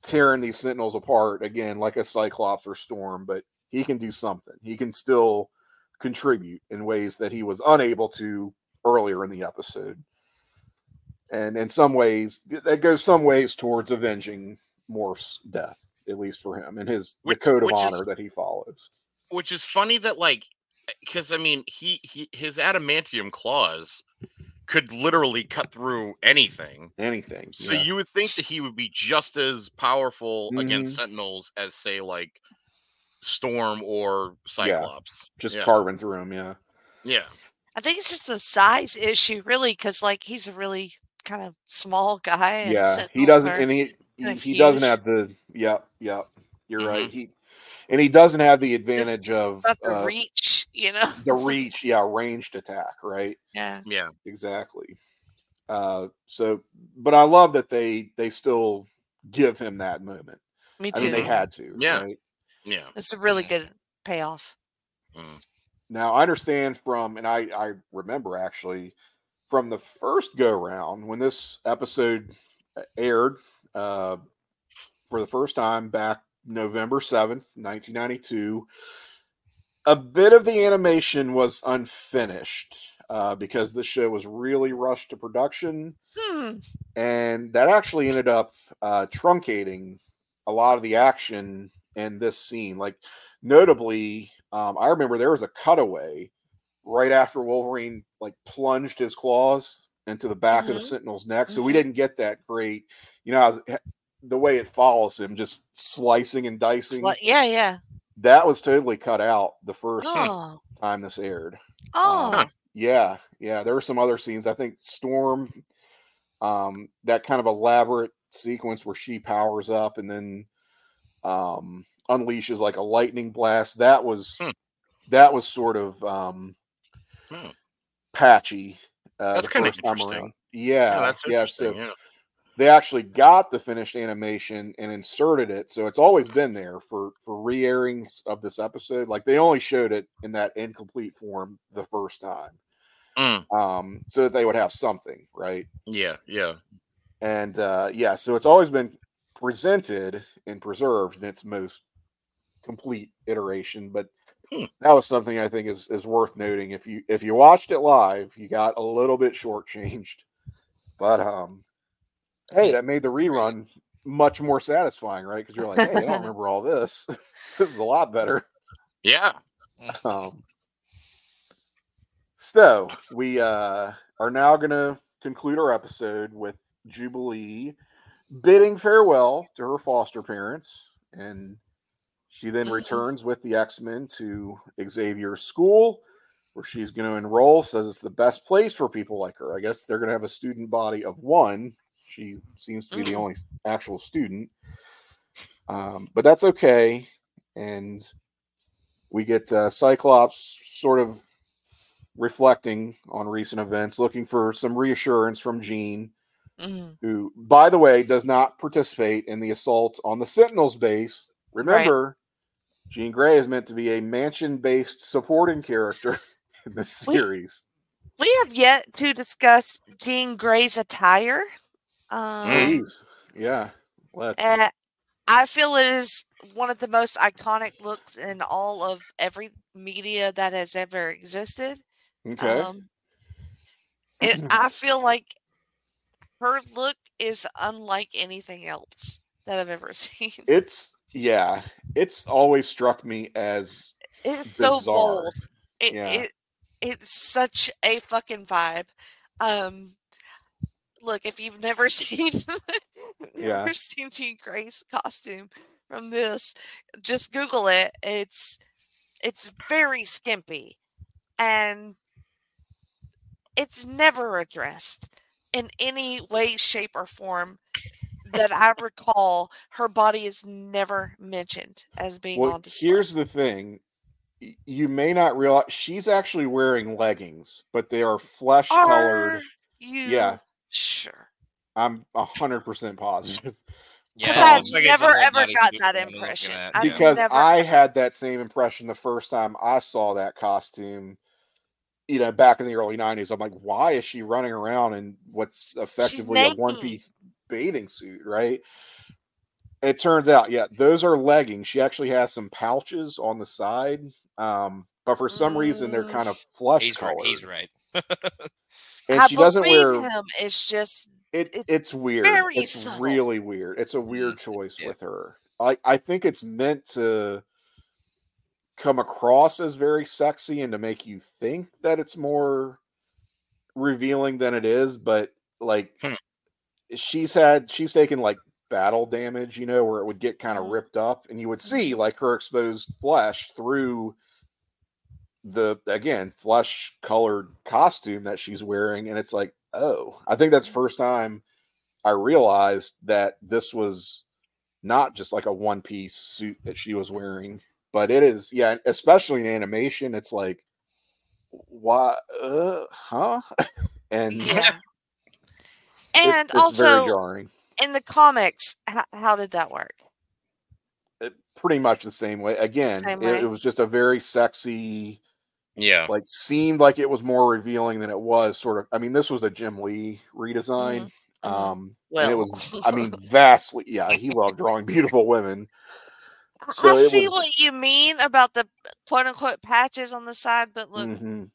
tearing these sentinels apart again like a cyclops or storm, but he can do something. He can still contribute in ways that he was unable to earlier in the episode. And in some ways, that goes some ways towards avenging Morph's death, at least for him, and his Which- the code of which is- honor that he follows. which is funny that like because i mean he, he his adamantium claws could literally cut through anything Anything. so yeah. you would think that he would be just as powerful against Mhm. sentinels as say like storm or cyclops just yeah. carving through him, yeah. yeah I think it's just a size issue, really, because like he's a really kind of small guy. and Yeah. He doesn't and he he, he doesn't have the yep, yep. You're right. Mhm. He and he doesn't have the advantage of the uh, reach, you know. the reach, yeah, ranged attack, right? Yeah. yeah Exactly. Uh so but I love that they they still give him that moment. Me I too. mean they had to, Yeah. right? yeah It's a really good payoff. Mm. Now I understand from, and I I remember actually from the first go round when this episode uh, aired uh, for the first time back November 7th, 1992. A bit of the animation was unfinished uh, because the show was really rushed to production, Hmm. and that actually ended up uh, truncating a lot of the action in this scene. Like, notably, um, I remember there was a cutaway right after Wolverine like plunged his claws into the back of the Mhm. Sentinel's neck, so we Mhm. didn't get that great. You know, was- the way it follows him, just slicing and dicing. Sli- yeah, yeah. That was totally cut out the first Oh, time this aired. oh, Um, yeah, yeah. There were some other scenes. I think Storm, um, that kind of elaborate sequence where she powers up and then um unleashes like a lightning blast. That was Hmm. that was sort of um Hmm. patchy. Uh, That's kinda first interesting. around. Yeah, yeah. interesting. So yeah. They actually got the finished animation and inserted it so it's always been there for for re-airings of this episode like they only showed it in that incomplete form the first time Mm, um so that they would have something right yeah, yeah. and uh yeah so it's always been presented and preserved in its most complete iteration but Hmm. that was something i think is is worth noting if you if you watched it live you got a little bit shortchanged but um hey that made the rerun much more satisfying right because you're like hey i don't remember all this this is a lot better Yeah. um, so we uh, are now going to conclude our episode with Jubilee bidding farewell to her foster parents, and she then Mhm. returns with the X Men to Xavier's school, where she's going to enroll. Says it's the best place for people like her. I guess they're going to have a student body of one. She seems to be the Mm. only actual student, um, but that's okay. And we get uh, Cyclops sort of reflecting on recent events, looking for some reassurance from Jean, mhm. who, by the way, does not participate in the assault on the Sentinels base. Remember, Jean Grey is meant to be a mansion-based supporting character in this series. We have yet to discuss Jean Grey's attire. Um, Please, yeah, let's. I feel it is one of the most iconic looks in all of every media that has ever existed. Okay, Um, it, I feel like her look is unlike anything else that I've ever seen. it's yeah, it's always struck me as It's so bold. It, Yeah. it it's such a fucking vibe. Um, look, if you've never seen Yeah. never seen Jean Grey's costume from this, just Google it. It's it's very skimpy, and it's never addressed in any way, shape, or form that I recall. Her body is never mentioned as being well. on display. Here's the thing: you may not realize she's actually wearing leggings, but they are flesh colored. Yeah. Sure? I'm a hundred percent positive Because it I've like never ever body got that that I'm looking impression. at, I've yeah. because never- I had that same impression the first time I saw that costume. You know, back in the early '90s, I'm like, why is she running around in what's effectively a one piece bathing suit, right? It turns out, yeah, those are leggings. She actually has some pouches on the side, um, but for some reason they're kind of flesh He's right. He's right. And I she doesn't wear him. It's just it. it's It's weird. very It's subtle. really weird. It's a weird choice yeah. with her. I I think it's meant to come across as very sexy and to make you think that it's more revealing than it is, but like Hmm. she's had she's taken like battle damage, you know, where it would get kind of Mhm. ripped up and you would see like her exposed flesh through the again flesh colored costume that she's wearing and it's like oh. I think that's first time i realized that this was not just like a one piece suit that she was wearing but it is yeah especially in animation it's like why uh, huh? And yeah. it- And it's very also jarring. in the comics, how, how did that work? it, pretty much the same way again Same it- it was just a very sexy Yeah. like seemed like it was more revealing than it was sort of i mean this was a jim lee redesign Mhm. Um, well, and it was, I mean, vastly. Yeah, he loved drawing beautiful women. so I see was- what you mean about the quote unquote patches on the side, but look, Mhm.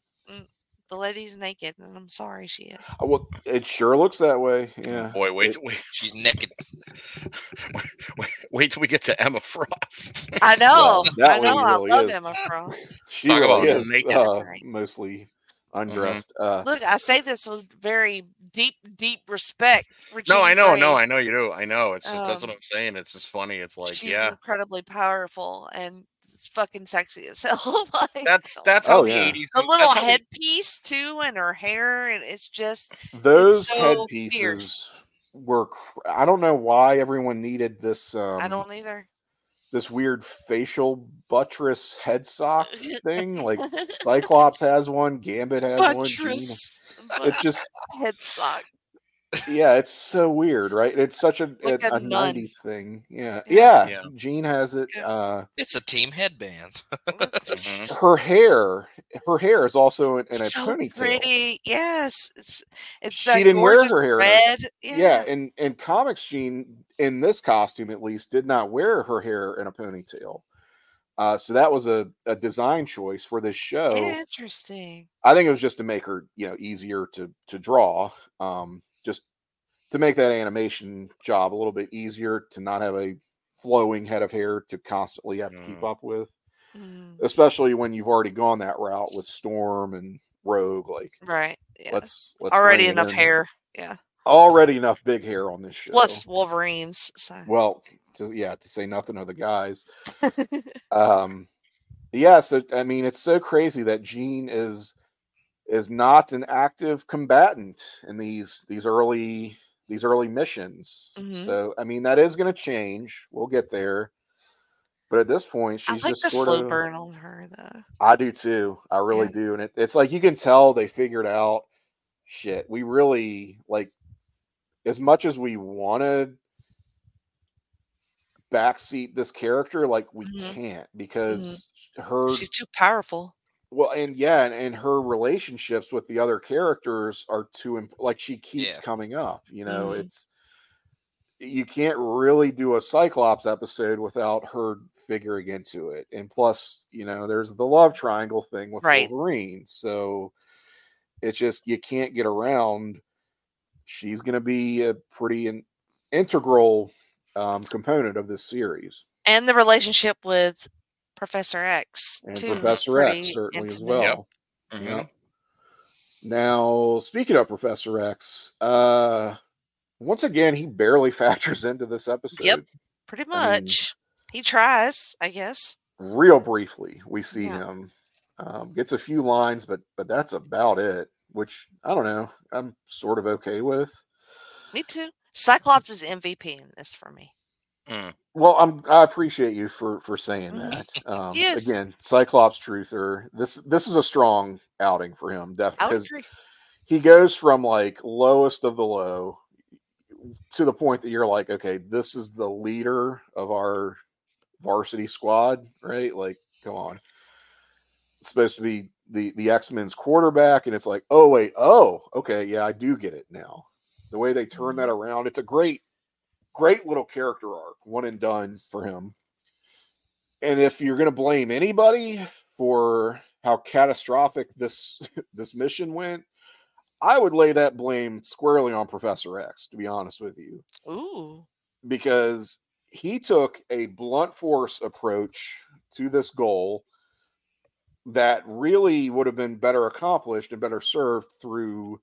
The lady's naked, and I'm sorry she is. Uh, Well, it sure looks that way. Yeah. Boy, wait, It- wait, She's naked. wait, wait, wait till we get to Emma Frost. I know, that I know, lady I love is. Emma Frost. She Talk really about is naked. uh, Right. mostly undressed. Uh, Look, I say this with very deep, deep respect. For no, I know, Grey. no, I know you do. I know. It's just that's what Um, I'm saying. It's just funny. It's like, She's yeah, incredibly powerful and s- fucking sexy as hell. like, that's oh that's my how Oh, the yeah. 80s. the little that's how the- headpiece too, and her hair, and it's just those so headpieces fierce. were. Cr- I don't know why everyone needed this. Um, I don't either. this weird facial buttress head sock thing. Like Cyclops has one, Gambit has one. Jean- It's just head sock. Yeah, it's so weird, right? It's such a Like a, a a '90s thing. Yeah, Yeah. yeah. Yeah. Jean has it. Uh, It's a team headband. Mhm. her hair, her hair is also in, in a so ponytail. pretty. Yes, it's it's She didn't wear her hair red. Yeah. Yeah, and and comics Jean in this costume at least did not wear her hair in a ponytail. Uh, so that was a, a design choice for this show. interesting. I think it was just to make her, you know, easier to to draw. Um, just to make that animation job a little bit easier to not have a flowing head of hair to constantly have to keep Mm. up with, Mm, especially when you've already gone that route with Storm and Rogue. Like, right. Yeah. let's let's Already enough in. hair. Yeah. Already enough big hair on this show. Plus Wolverines. So. well, to, yeah, to say nothing of the guys. um yeah so i mean it's so crazy that Jean is is not an active combatant in these these early these early missions Mhm. so i mean that is going to change we'll get there but at this point she's like just the sort slow of burn on her though. i do too i really Yeah. do and it, it's like you can tell they figured out shit we really like as much as we wanted backseat this character like we Mhm. can't because her She's too powerful. Well and yeah and, and her relationships with the other characters are too imp- like she keeps Yeah. coming up you know Mhm. it's you can't really do a cyclops episode without her figuring into it and plus you know there's the love triangle thing with Right. wolverine so it's just you can't get around she's going to be a pretty in, integral um, component of this series And the relationship with Professor X and too. professor x pretty certainly as intimate. well Mhm. Yeah. Now, speaking of Professor X, uh once again he barely factors into this episode. Yep, Pretty I mean- much. he tries, I guess. Real briefly, we see Yeah. him. Um, gets a few lines, but but that's about it. Which I don't know. I'm sort of okay with. Me too. Cyclops is MVP in this for me. Mm. Well, I'm I appreciate you for for saying Mhm. that. Um, Yes. Again, Cyclops truther. This this is a strong outing for him, definitely. would because agree. he goes from like lowest of the low to the point that you're like, okay, this is the leader of our varsity squad, right? Like, come on. It's supposed to be the the X-Men's quarterback, and it's like, oh wait, oh, okay, yeah, I do get it now. The way they turn that around, it's a great, great little character arc, one and done for him. And if you're gonna blame anybody for how catastrophic this this mission went, I would lay that blame squarely on Professor X, to be honest with you, Ooh. because he took a blunt force approach to this goal that really would have been better accomplished and better served through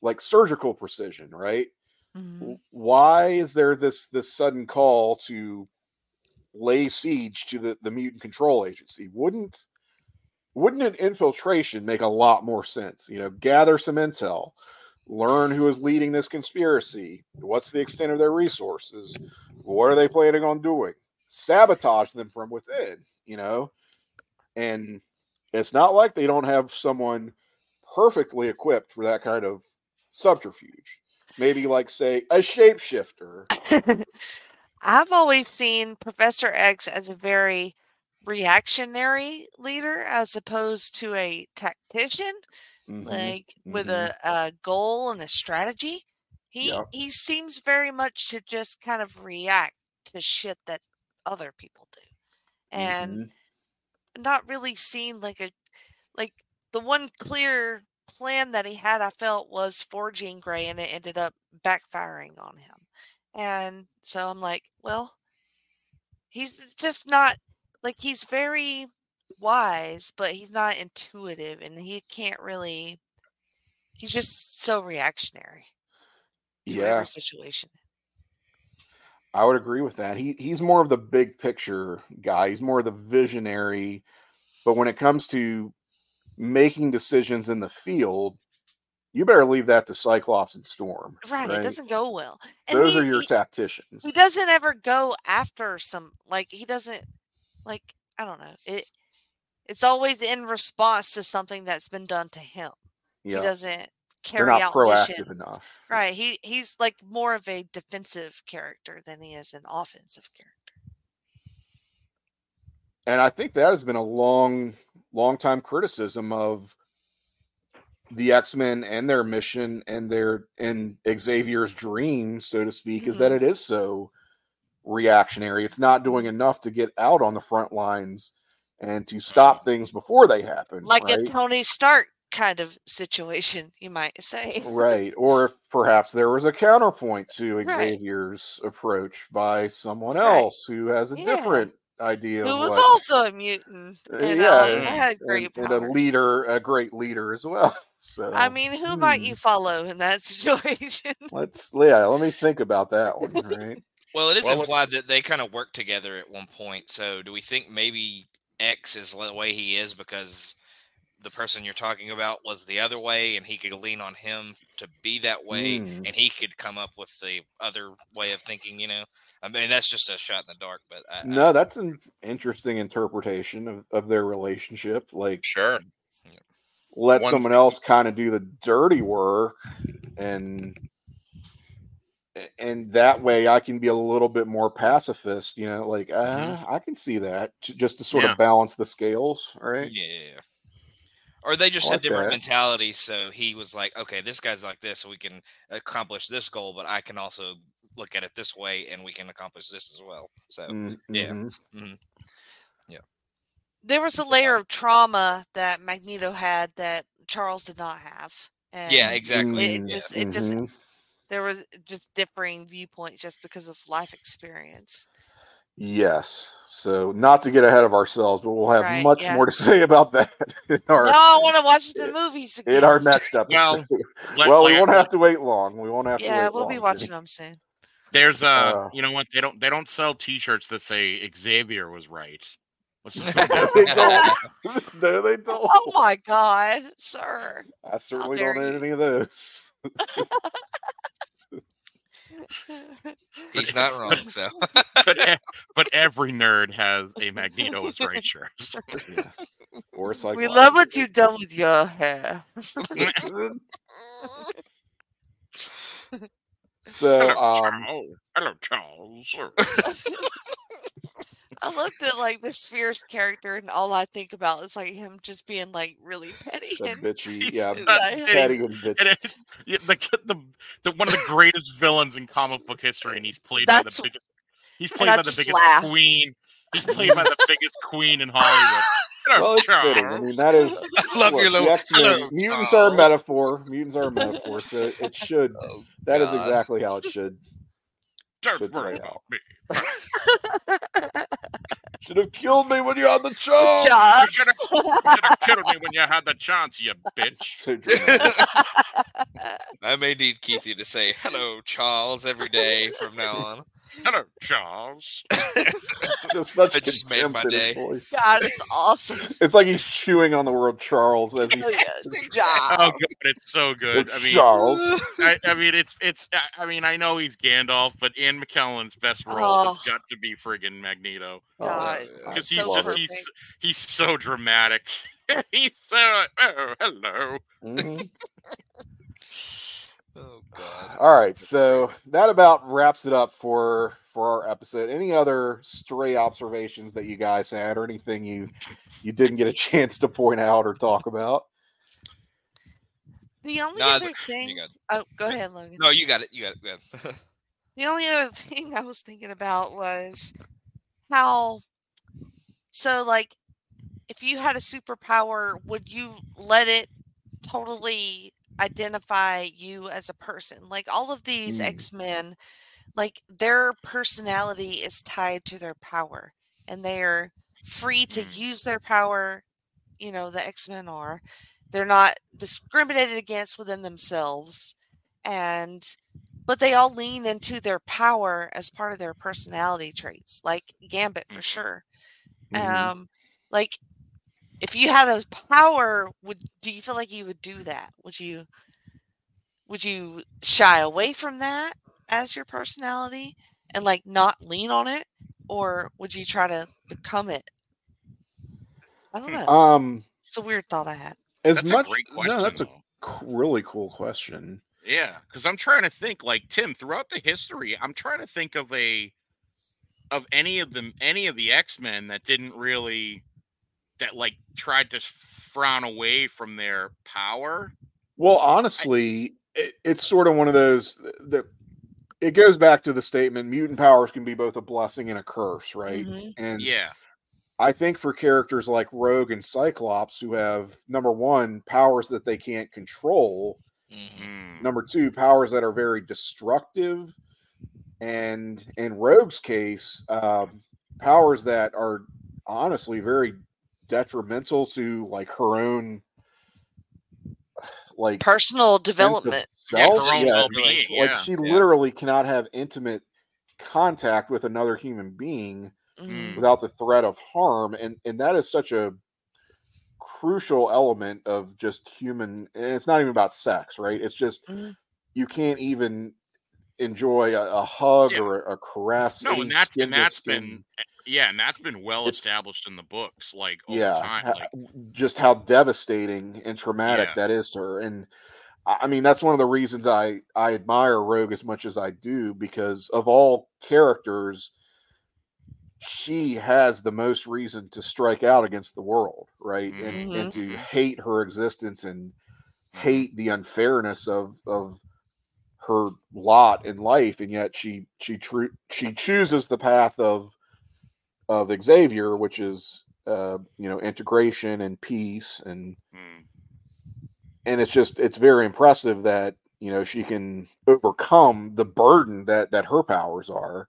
like surgical precision, right? Mhm. Why is there this this sudden call to lay siege to the, the mutant control agency? Wouldn't wouldn't an infiltration make a lot more sense? You know, gather some intel, learn who is leading this conspiracy, what's the extent of their resources, what are they planning on doing, sabotage them from within, you know? And it's not like they don't have someone perfectly equipped for that kind of subterfuge. Maybe like say a shapeshifter. I've always seen Professor X as a very reactionary leader as opposed to a tactician, Mhm. like with mhm. a, a goal and a strategy. He Yep. he seems very much to just kind of react to shit that other people do. And Mhm. not really seen like a like the one clear plan that he had I felt was for Jean Grey and it ended up backfiring on him. And so I'm like, well, he's uh, just not like he's very wise, but he's not intuitive and he can't really he's just so reactionary to yeah, situation. I would agree with that. He he's more of the big picture guy. He's more of the visionary. But when it comes to making decisions in the field, you better leave that to Cyclops and Storm. Right, it doesn't go well. And Those he- are your he- tacticians. he doesn't ever go after some like he doesn't like i don't know it it's always in response to something that's been done to him Yeah, he doesn't they're carry not out proactive missions enough. right he he's like more of a defensive character than he is an offensive character and I think that has been a long, long time criticism of the X Men and their mission and their and Xavier's dream, so to speak, is that Mhm. it is so reactionary. It's not doing enough to get out on the front lines and to stop things before they happen. like right? a tony stark kind of situation you might say right. Or if perhaps there was a counterpoint to Right. Xavier's approach by someone Right. else who has a Yeah. different idea who of was what also a mutant Uh, and yeah, um, and- had great and, and a leader, a great leader as well. So i mean who might hmm. you follow in that situation let's yeah, let me think about that one. Right. Well, it is Well, implied that they kind of work together at one point. So, do we think maybe X is the way he is because the person you're talking about was the other way, and he could lean on him to be that way, Mm. and he could come up with the other way of thinking? You know, I mean, that's just a shot in the dark, but I, I- No, that's an interesting interpretation of, of their relationship. Like Sure. let One someone thing- else kind of do the dirty work and and that way I can be a little bit more pacifist, you know, like uh, I can see that just to sort Yeah. of balance the scales, right? Yeah. Or they just I had different that. mentalities, so he was like, "Okay, this guy's like this, so we can accomplish this goal, but I can also look at it this way, and we can accomplish this as well." So, Mm, yeah. mhm. there was a layer of trauma that Magneto had that Charles did not have. And yeah, exactly. It Mm, just, it just, mhm. there were just differing viewpoints just because of life experience. Yes. So not to get ahead of ourselves, but we'll have Right, much yeah. more to say about that in our no, I want to watch the movies again. in our next episode. Well, well, we won't have to wait long. We won't have to. yeah, we'll be watching Jimmy. them soon. There's a, Uh, you know what? They don't they don't sell T-shirts that say Xavier was right. No, they don't. no, they don't. Oh my God, sir. I certainly don't own you. any of those. He's not wrong. So, but, but every nerd has a Magneto is right shirt. Or it's like we love what you've done with your hair. So, Hello, um, Charles. Hello, Charles. I looked at like this fierce character, and all I think about is like him just being like really petty and bitchy, yeah, not petty. petty and bitchy. And it, yeah, the, the the one of the greatest villains in comic book history, and he's played by the biggest. He's played by the biggest laugh. queen. He's played by the biggest queen in Hollywood. Well, it's fitting. I mean, that is. I love look, your little. X-Men- hello, mutants are a metaphor. Mutants are a metaphor. So it should. Oh, That is exactly how it should. Don't should worry about out. me. Should have killed me when you had the chance. Job. You should have killed me when you had the chance, you bitch. I may need Keithy to say hello, Charles, every day from now on. Hello, Charles. just such It just made my contempt in his day. voice. God, it's awesome. It's like he's chewing on the word Charles as Oh, he's yes. Oh god, it's so good. I mean, Charles. I, I mean, it's it's. I- I mean, I know he's Gandalf, but Ian McKellen's best role Oh. has got to be friggin' Magneto God, because so he's love just he's perfect. he's so dramatic. he's so oh hello. Mhm. God. All right, so that about wraps it up for for our episode. Any other stray observations that you guys had, or anything you you didn't get a chance to point out or talk about? The only No, other th- you thing. got. Oh, go ahead, Logan. No, you got it. You got it. Go ahead. The only other thing I was thinking about was how. So, like, if you had a superpower, would you let it totally identify you as a person? Like, all of these Mm. X Men, like, their personality is tied to their power, and they're free to Mm. use their power. You know, the X Men are. They're not discriminated against within themselves. And but they all lean into their power as part of their personality traits, like Gambit for Mhm. sure. Mhm. Um, like if you had a power, would do you feel like you would do that? Would you would you shy away from that as your personality and like not lean on it, or would you try to become it? I don't know. um, It's a weird thought I had. as That's much a great question. no, that's a though. c- really cool question. Yeah, because I'm trying to think, like Tim, throughout the history, I'm trying to think of a of any of them, any of the X Men that didn't really that like tried to frown away from their power. Well, honestly, it, it's sort of one of those that it goes back to the statement mutant powers can be both a blessing and a curse, right? Mhm. And Yeah, I think for characters like Rogue and Cyclops who have number one, powers that they can't control, Mhm. Mm, number two, powers that are very destructive, and in Rogue's case, um, powers that are honestly very detrimental to like her own like Personal development. yeah, self. her own Yeah, well-being. like Yeah, she yeah. literally cannot have intimate contact with another human being. Mm. without the threat of harm and and that is such a crucial element of just human and it's not even about sex right it's just Mhm. you can't even enjoy a, a hug Yeah. or a caress no, and that's and to that's skin. been yeah, and that's been well It's- established in the books, like yeah time. Like, just how devastating and traumatic Yeah. that is to her and I mean that's one of the reasons I I admire Rogue as much as I do because of all characters she has the most reason to strike out against the world right and, and to Mhm. hate her existence and hate the unfairness of of her lot in life and yet she she tru- she chooses the path of of Xavier which is uh you know integration and peace and mm, and it's just it's very impressive that you know she can overcome the burden that that her powers are.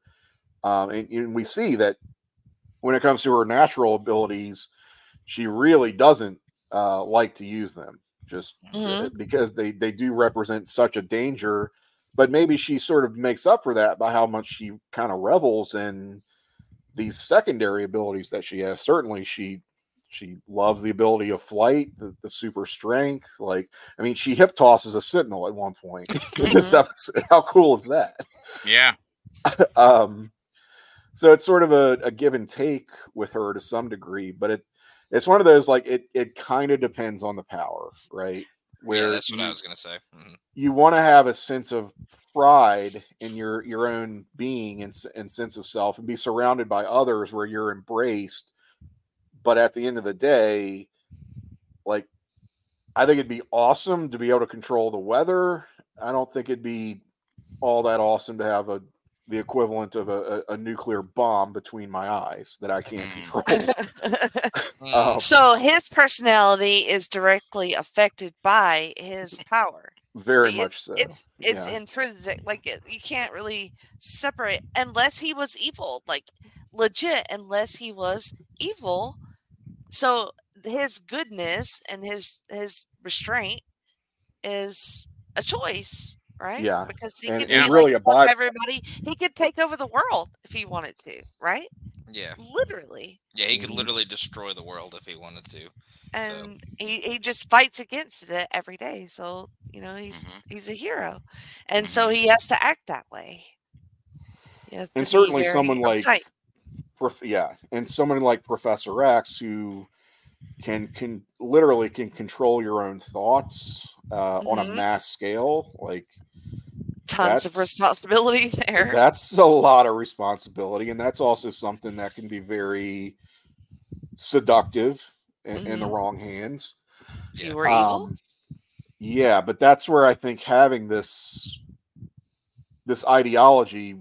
Um and, and we see that when it comes to her natural abilities she really doesn't uh like to use them just uh, Mhm. because they they do represent such a danger. But maybe she sort of makes up for that by how much she kind of revels in these secondary abilities that she has certainly she she loves the ability of flight the, the super strength like i mean she hip tosses a sentinel at one point this Mhm. episode how cool is that yeah, um so it's sort of a, a give and take with her to some degree but it it's one of those like it it kind of depends on the power right yeah, that's what you, I was gonna say. Mhm. you want to have a sense of pride in your your own being and, and sense of self and be surrounded by others where you're embraced but at the end of the day like i think it'd be awesome to be able to control the weather i don't think it'd be all that awesome to have a the equivalent of a, a, a nuclear bomb between my eyes that i can't Mm. control Mm, Um, so his personality is directly affected by his power. Very It- much so It's it's yeah. intrinsic. Like it, you can't really separate unless he was evil, like legit. Unless he was evil, so his goodness and his his restraint is a choice, right? Yeah, because he and- could and be really like, everybody. He could take over the world if he wanted to, right? Yeah, Literally. yeah, he could Mhm. literally destroy the world if he wanted to. and he, he just fights against it every day so you know he's Mhm. he's a hero and so Mhm. he has to act that way You And certainly very someone like- Prof- yeah, and someone like Professor X who can can literally can control your own thoughts uh, on a Mhm. mass scale. Like tons of responsibility there that's a lot of responsibility, and that's also something that can be very seductive in, in the Mhm. wrong hands. Yeah. you were evil Um, Yeah, but that's where I think having this this ideology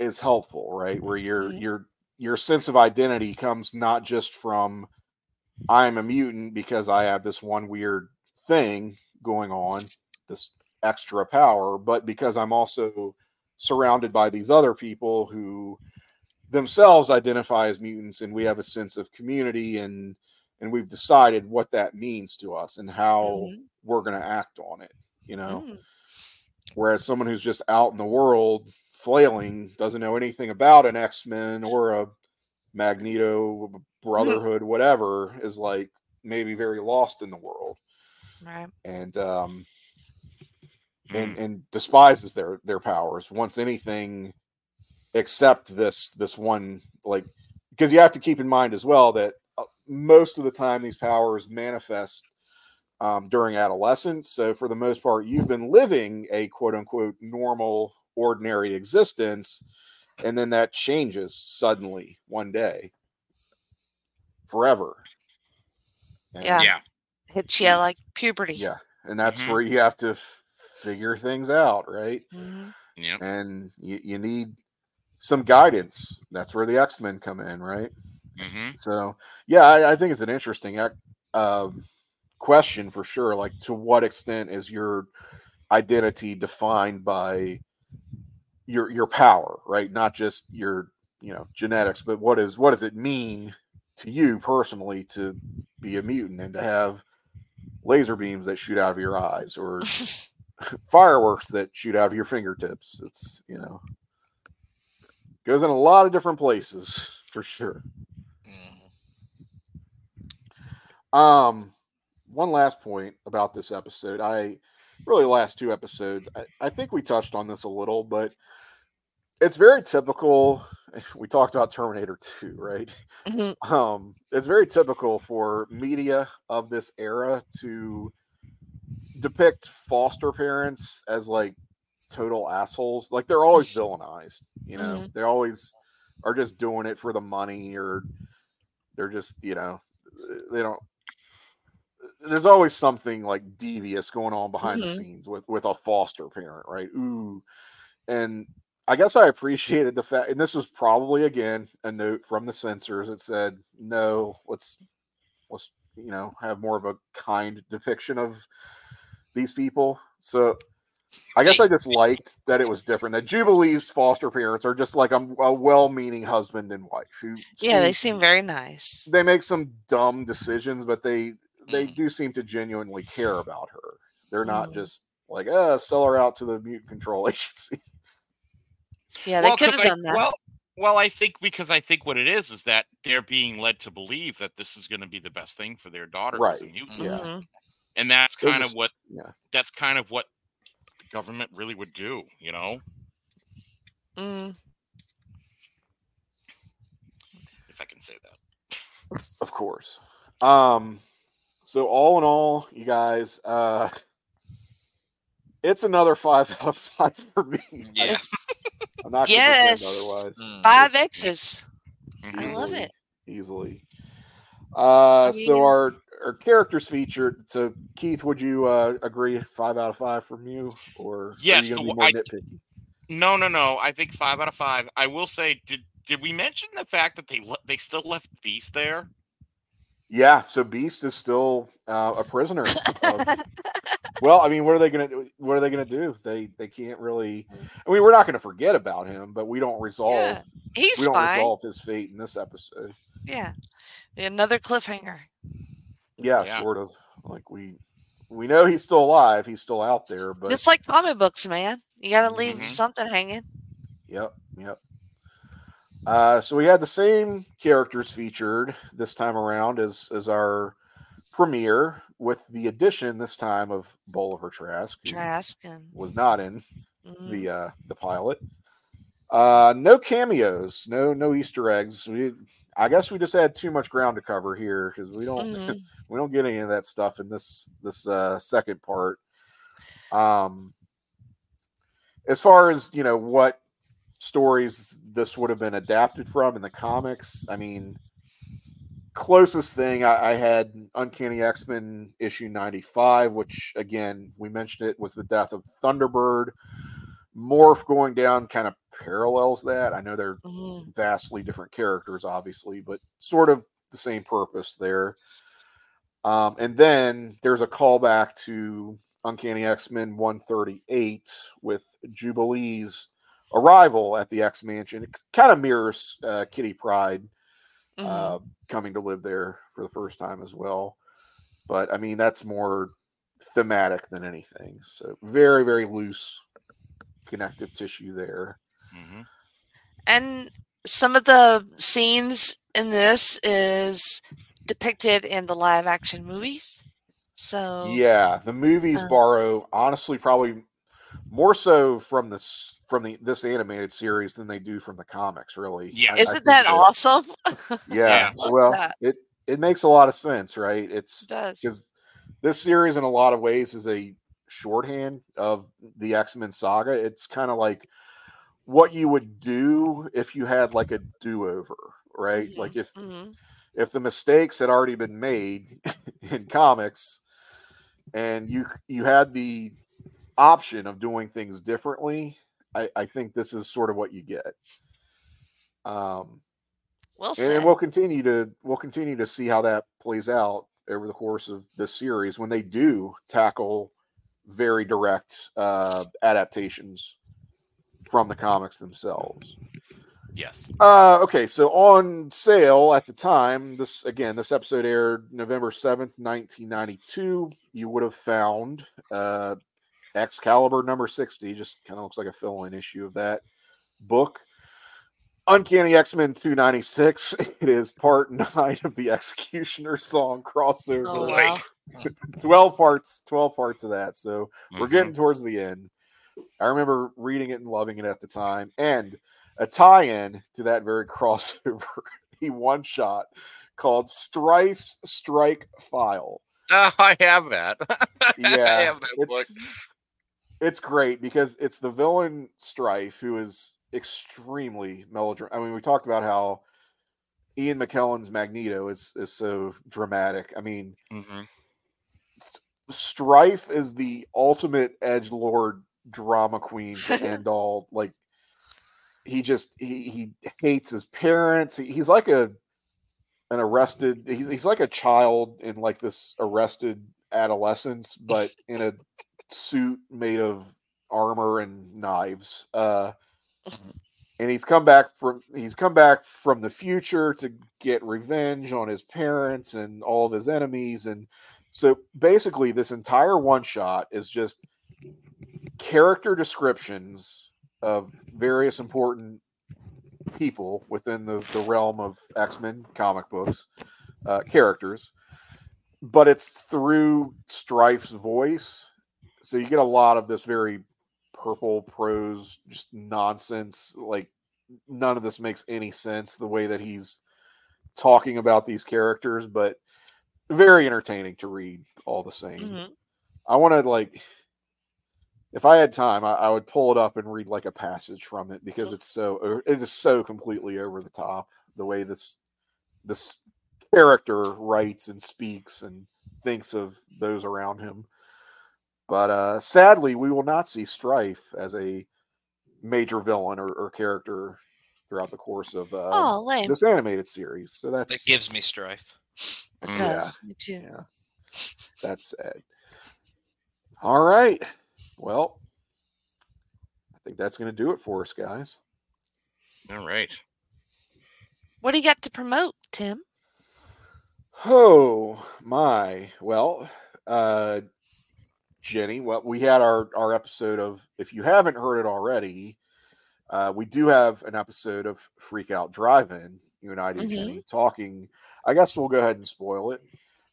is helpful, right? Where your Mhm. your your sense of identity comes not just from I'm a mutant because I have this one weird thing going on, this extra power, but because I'm also surrounded by these other people who themselves identify as mutants and we have a sense of community and and we've decided what that means to us and how Mhm. we're going to act on it you know Mm. whereas someone who's just out in the world flailing doesn't know anything about an x-men or a magneto brotherhood whatever is like maybe very lost in the world Right. and um and Mm. and despises their their powers wants anything except this this one like because you have to keep in mind as well that uh, most of the time these powers manifest um, during adolescence so for the most part you've been living a quote unquote normal ordinary existence and then that changes suddenly one day forever And- Yeah. Yeah. Hits you like puberty. yeah and that's Mhm. where you have to f- figure things out right Mhm. Yeah. and you, you need some guidance. That's where the X Men come in, right? hmm So, yeah, I, I think it's an interesting ac- um, question for sure. Like, to what extent is your identity defined by your your power, right? Not just your you know genetics, but what is what does it mean to you personally to be a mutant and to have laser beams that shoot out of your eyes or fireworks that shoot out of your fingertips. It's you know goes in a lot of different places for sure. Mhm. Um, one last point about this episode. I really last two episodes. I, I think we touched on this a little, but it's very typical. We talked about Terminator 2, right? Mhm. um it's very typical for media of this era to depict foster parents as like total assholes like they're always villainized you know? They always are just doing it for the money or they're just you know they don't there's always something like devious going on behind Mhm. the scenes with with a foster parent right? Ooh. And I guess I appreciated the fact, and this was probably again a note from the censors that said, "No, let's let's you know have more of a kind depiction of these people." So I guess I just liked that it was different. That Jubilee's foster parents are just like a, a well-meaning husband and wife who Yeah, they seem- seem very nice. they make some dumb decisions, but they they Mhm. do seem to genuinely care about her. They're not Mhm. just like, uh, sell her out to the mutant control agency. Yeah, they Well, could 'cause have I- done that. Well, well, I think because I think what it is is that they're being led to believe that this is going to be the best thing for their daughter, as a Right. mutant. yeah. Mhm. And that's kind just- of what yeah. that's kind of what the government really would do, you know, Mm. if I can say that. Of course. Um so all in all, you guys, uh it's another five out of five for me. Yeah. I'm not Yes. gonna pretend Mm. Five X's. I Mhm. love it. Easily. Uh I mean- so our our characters featured. So Keith, would you uh agree five out of five from you? Or Yes, are you gonna the be more I- nitpicky? No, no, no. I think five out of five. I will say, did did we mention the fact that they they still left Beast there? Yeah, so Beast is still uh, a prisoner. of- well, I mean, what are they gonna do? What are they gonna do? They they can't really. I mean, we're not gonna forget about him, but we don't resolve. Yeah, He's we don't fine. resolve his fate in this episode. Yeah. Another cliffhanger. Yeah, Yeah. sort of. Like we we know he's still alive. He's still out there, but Just like comic books, man. You got to leave Mhm. something hanging. Yep, yep. Uh, so we had the same characters featured this time around as as our premiere, with the addition this time of Bolivar Trask, Trask and was not in mhm. the uh, the pilot. Uh, no cameos, no no Easter eggs. We, I guess we just had too much ground to cover here because we don't Mhm. we don't get any of that stuff in this this uh, second part. Um, as far as you know, what stories this would have been adapted from in the comics, I mean, closest thing I, I had Uncanny X Men issue 95, which again, we mentioned it was the death of Thunderbird. Morph going down kind of parallels that. I know they're Mhm. vastly different characters, obviously, but sort of the same purpose there. Um, and then there's a callback to Uncanny X Men 138 with Jubilee's arrival at the X Mansion. It kind of mirrors uh, Kitty Pryde Mhm. uh, coming to live there for the first time as well. But I mean, that's more thematic than anything. So very, very loose connective tissue there. Mhm. And some of the scenes in this is depicted in the live action movies. So Yeah, the movies Uh. borrow honestly probably more so from this from the this animated series than they do from the comics. Really, Yeah. I- I isn't think that that- awesome? Yeah, Yeah. Well, that. it it makes a lot of sense, right? It's It does. because this series in a lot of ways is a shorthand of the x-men saga it's kind of like what you would do if you had like a do-over right like if Mhm. if the mistakes had already been made in comics and you you had the option of doing things differently i i think this is sort of what you get um Well and, said. and we'll continue to we'll continue to see how that plays out over the course of this series when they do tackle very direct uh, adaptations from the comics themselves. Yes. Uh, okay, so on sale at the time, this again, this episode aired November seventh, nineteen ninety two. You would have found uh, Excalibur number sixty. Just kind of looks like a fill-in issue of that book. Uncanny X Men two ninety six. It is part nine of the X-Cutioner song crossover. oh, wow. Twelve parts. Twelve parts of that. So we're Mhm. getting towards the end. I remember reading it and loving it at the time. And a tie-in to that very crossover, a one shot called Stryfe's Strike File. Oh, I have that. I Yeah, have that book. it's it's great because it's the villain Stryfe who is extremely melodramatic. I mean, we talked about how Ian McKellen's Magneto is is so dramatic. I mean, Mhm. Stryfe is the ultimate edge lord drama queen to end all. Like he just he he hates his parents. He, he's like a an arrested. He's, he's like a child in like this arrested adolescence, but in a suit made of armor and knives. Uh, and he's come back from he's come back from the future to get revenge on his parents and all of his enemies. And so basically this entire one shot is just character descriptions of various important people within the, the realm of x-men comic books uh, characters. But it's through Stryfe's voice. So you get a lot of this very purple prose just nonsense like none of this makes any sense the way that he's talking about these characters but very entertaining to read all the same. Mhm. i want to like if i had time I, I would pull it up and read like a passage from it because it's so it is so completely over the top the way this this character writes and speaks and thinks of those around him but uh, sadly, we will not see Stryfe as a major villain or, or character throughout the course of uh, Oh, this animated series. So that's That gives me strife. It Mm, does. Me too. yeah, that's sad. All right, well, I think that's going to do it for us, guys. All right. What do you got to promote, Tim? Oh my! Well, uh, Jenny, well, we had our our episode of. If you haven't heard it already, uh, we do have an episode of Freak Out Drive-In. You and I did, Mhm. Jenny, talking. I guess we'll go ahead and spoil it.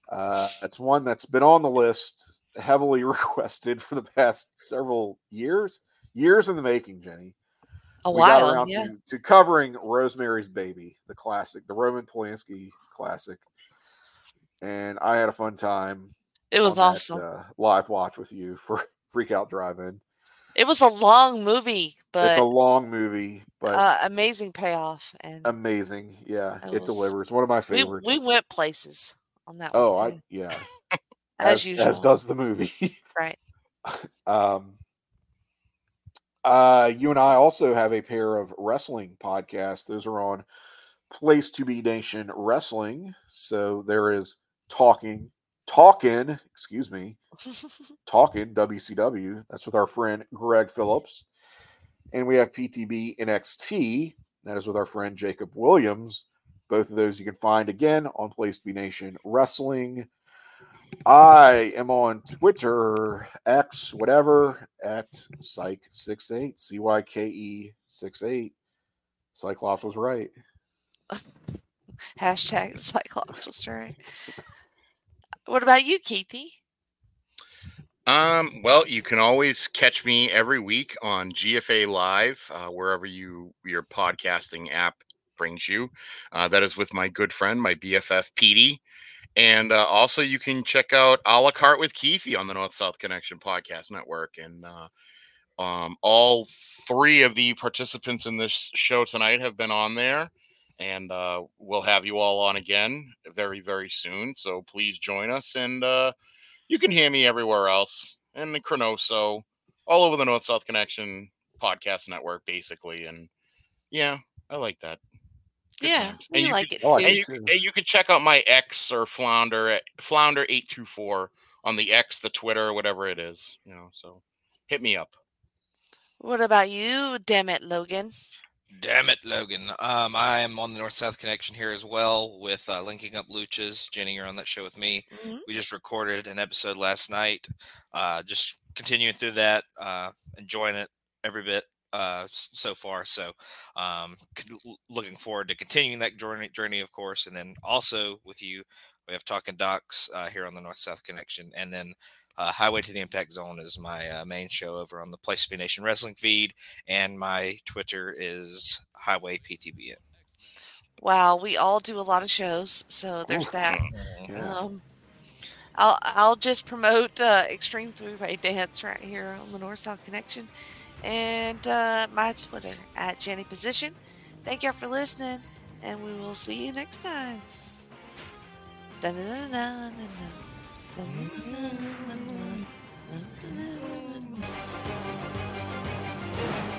Uh, it's one that's been on the list, heavily requested for the past several years, years in the making, Jenny. A we got while, around yeah. to, to covering Rosemary's Baby, the classic, the Roman Polanski classic, and I had a fun time. It was that, awesome. uh, live watch with you for Freak Out Drive In. It was a long movie, but it's a long movie, but uh, amazing payoff, and amazing. Yeah, It it, was- delivers. One of my we, favorites. we went places on that oh, one. I yeah. as, usual. as does the movie. right. Um, uh, you and I also have a pair of wrestling podcasts. Those are on Place to Be Nation Wrestling. So there is talking, talking, excuse me, talking WCW. That's with our friend Greg Phillips. And we have PTB NXT. That is with our friend Jacob Williams. Both of those you can find again on Place to Be Nation Wrestling. I am on Twitter, X, whatever, at Cyke68, C Y K E 68. Cyclops was right. Hashtag Cyclops was right. What about you, Keithy? Um, well, you can always catch me every week on GFA Live, uh, wherever you your podcasting app brings you. Uh, that is with my good friend, my BFF Petey. And uh, also, you can check out a la carte with Keithy on the North South Connection Podcast Network. And uh, um, all three of the participants in this show tonight have been on there. And uh, we'll have you all on again very, very soon. So please join us. And uh, you can hear me everywhere else and the Chronoso, all over the North South Connection podcast network, basically. And yeah, I like that. Good Yeah, times. we you like could- it I like and it you, and you can check out my X or Flounder at Flounder eight two four on the X, the Twitter, whatever it is. You know, so hit me up. What about you? Damn it, Logan. Damn it, Logan. Um, I am on the North South Connection here as well with uh, Linking Up Luchas. Jenny, you're on that show with me. Mhm. We just recorded an episode last night. Uh, just continuing through that, uh, enjoying it every bit uh, so far. So, um, looking forward to continuing that journey, journey, of course. And then also with you, we have Talking Docs uh, here on the North South Connection. And then uh, Highway to the Impact Zone is my uh, main show over on the Place to Be Nation Wrestling feed. And my Twitter is Highway PTBN. Wow, we all do a lot of shows, so there's Oof. that. Yeah. Um, I'll I'll just promote uh, Extreme Three Way Dance right here on the North South Connection, and uh, my Twitter at Jenny Position. Thank y'all for listening, and we will see you next time. Dun-dun-dun-dun-dun. Dun-dun-dun. Thank you.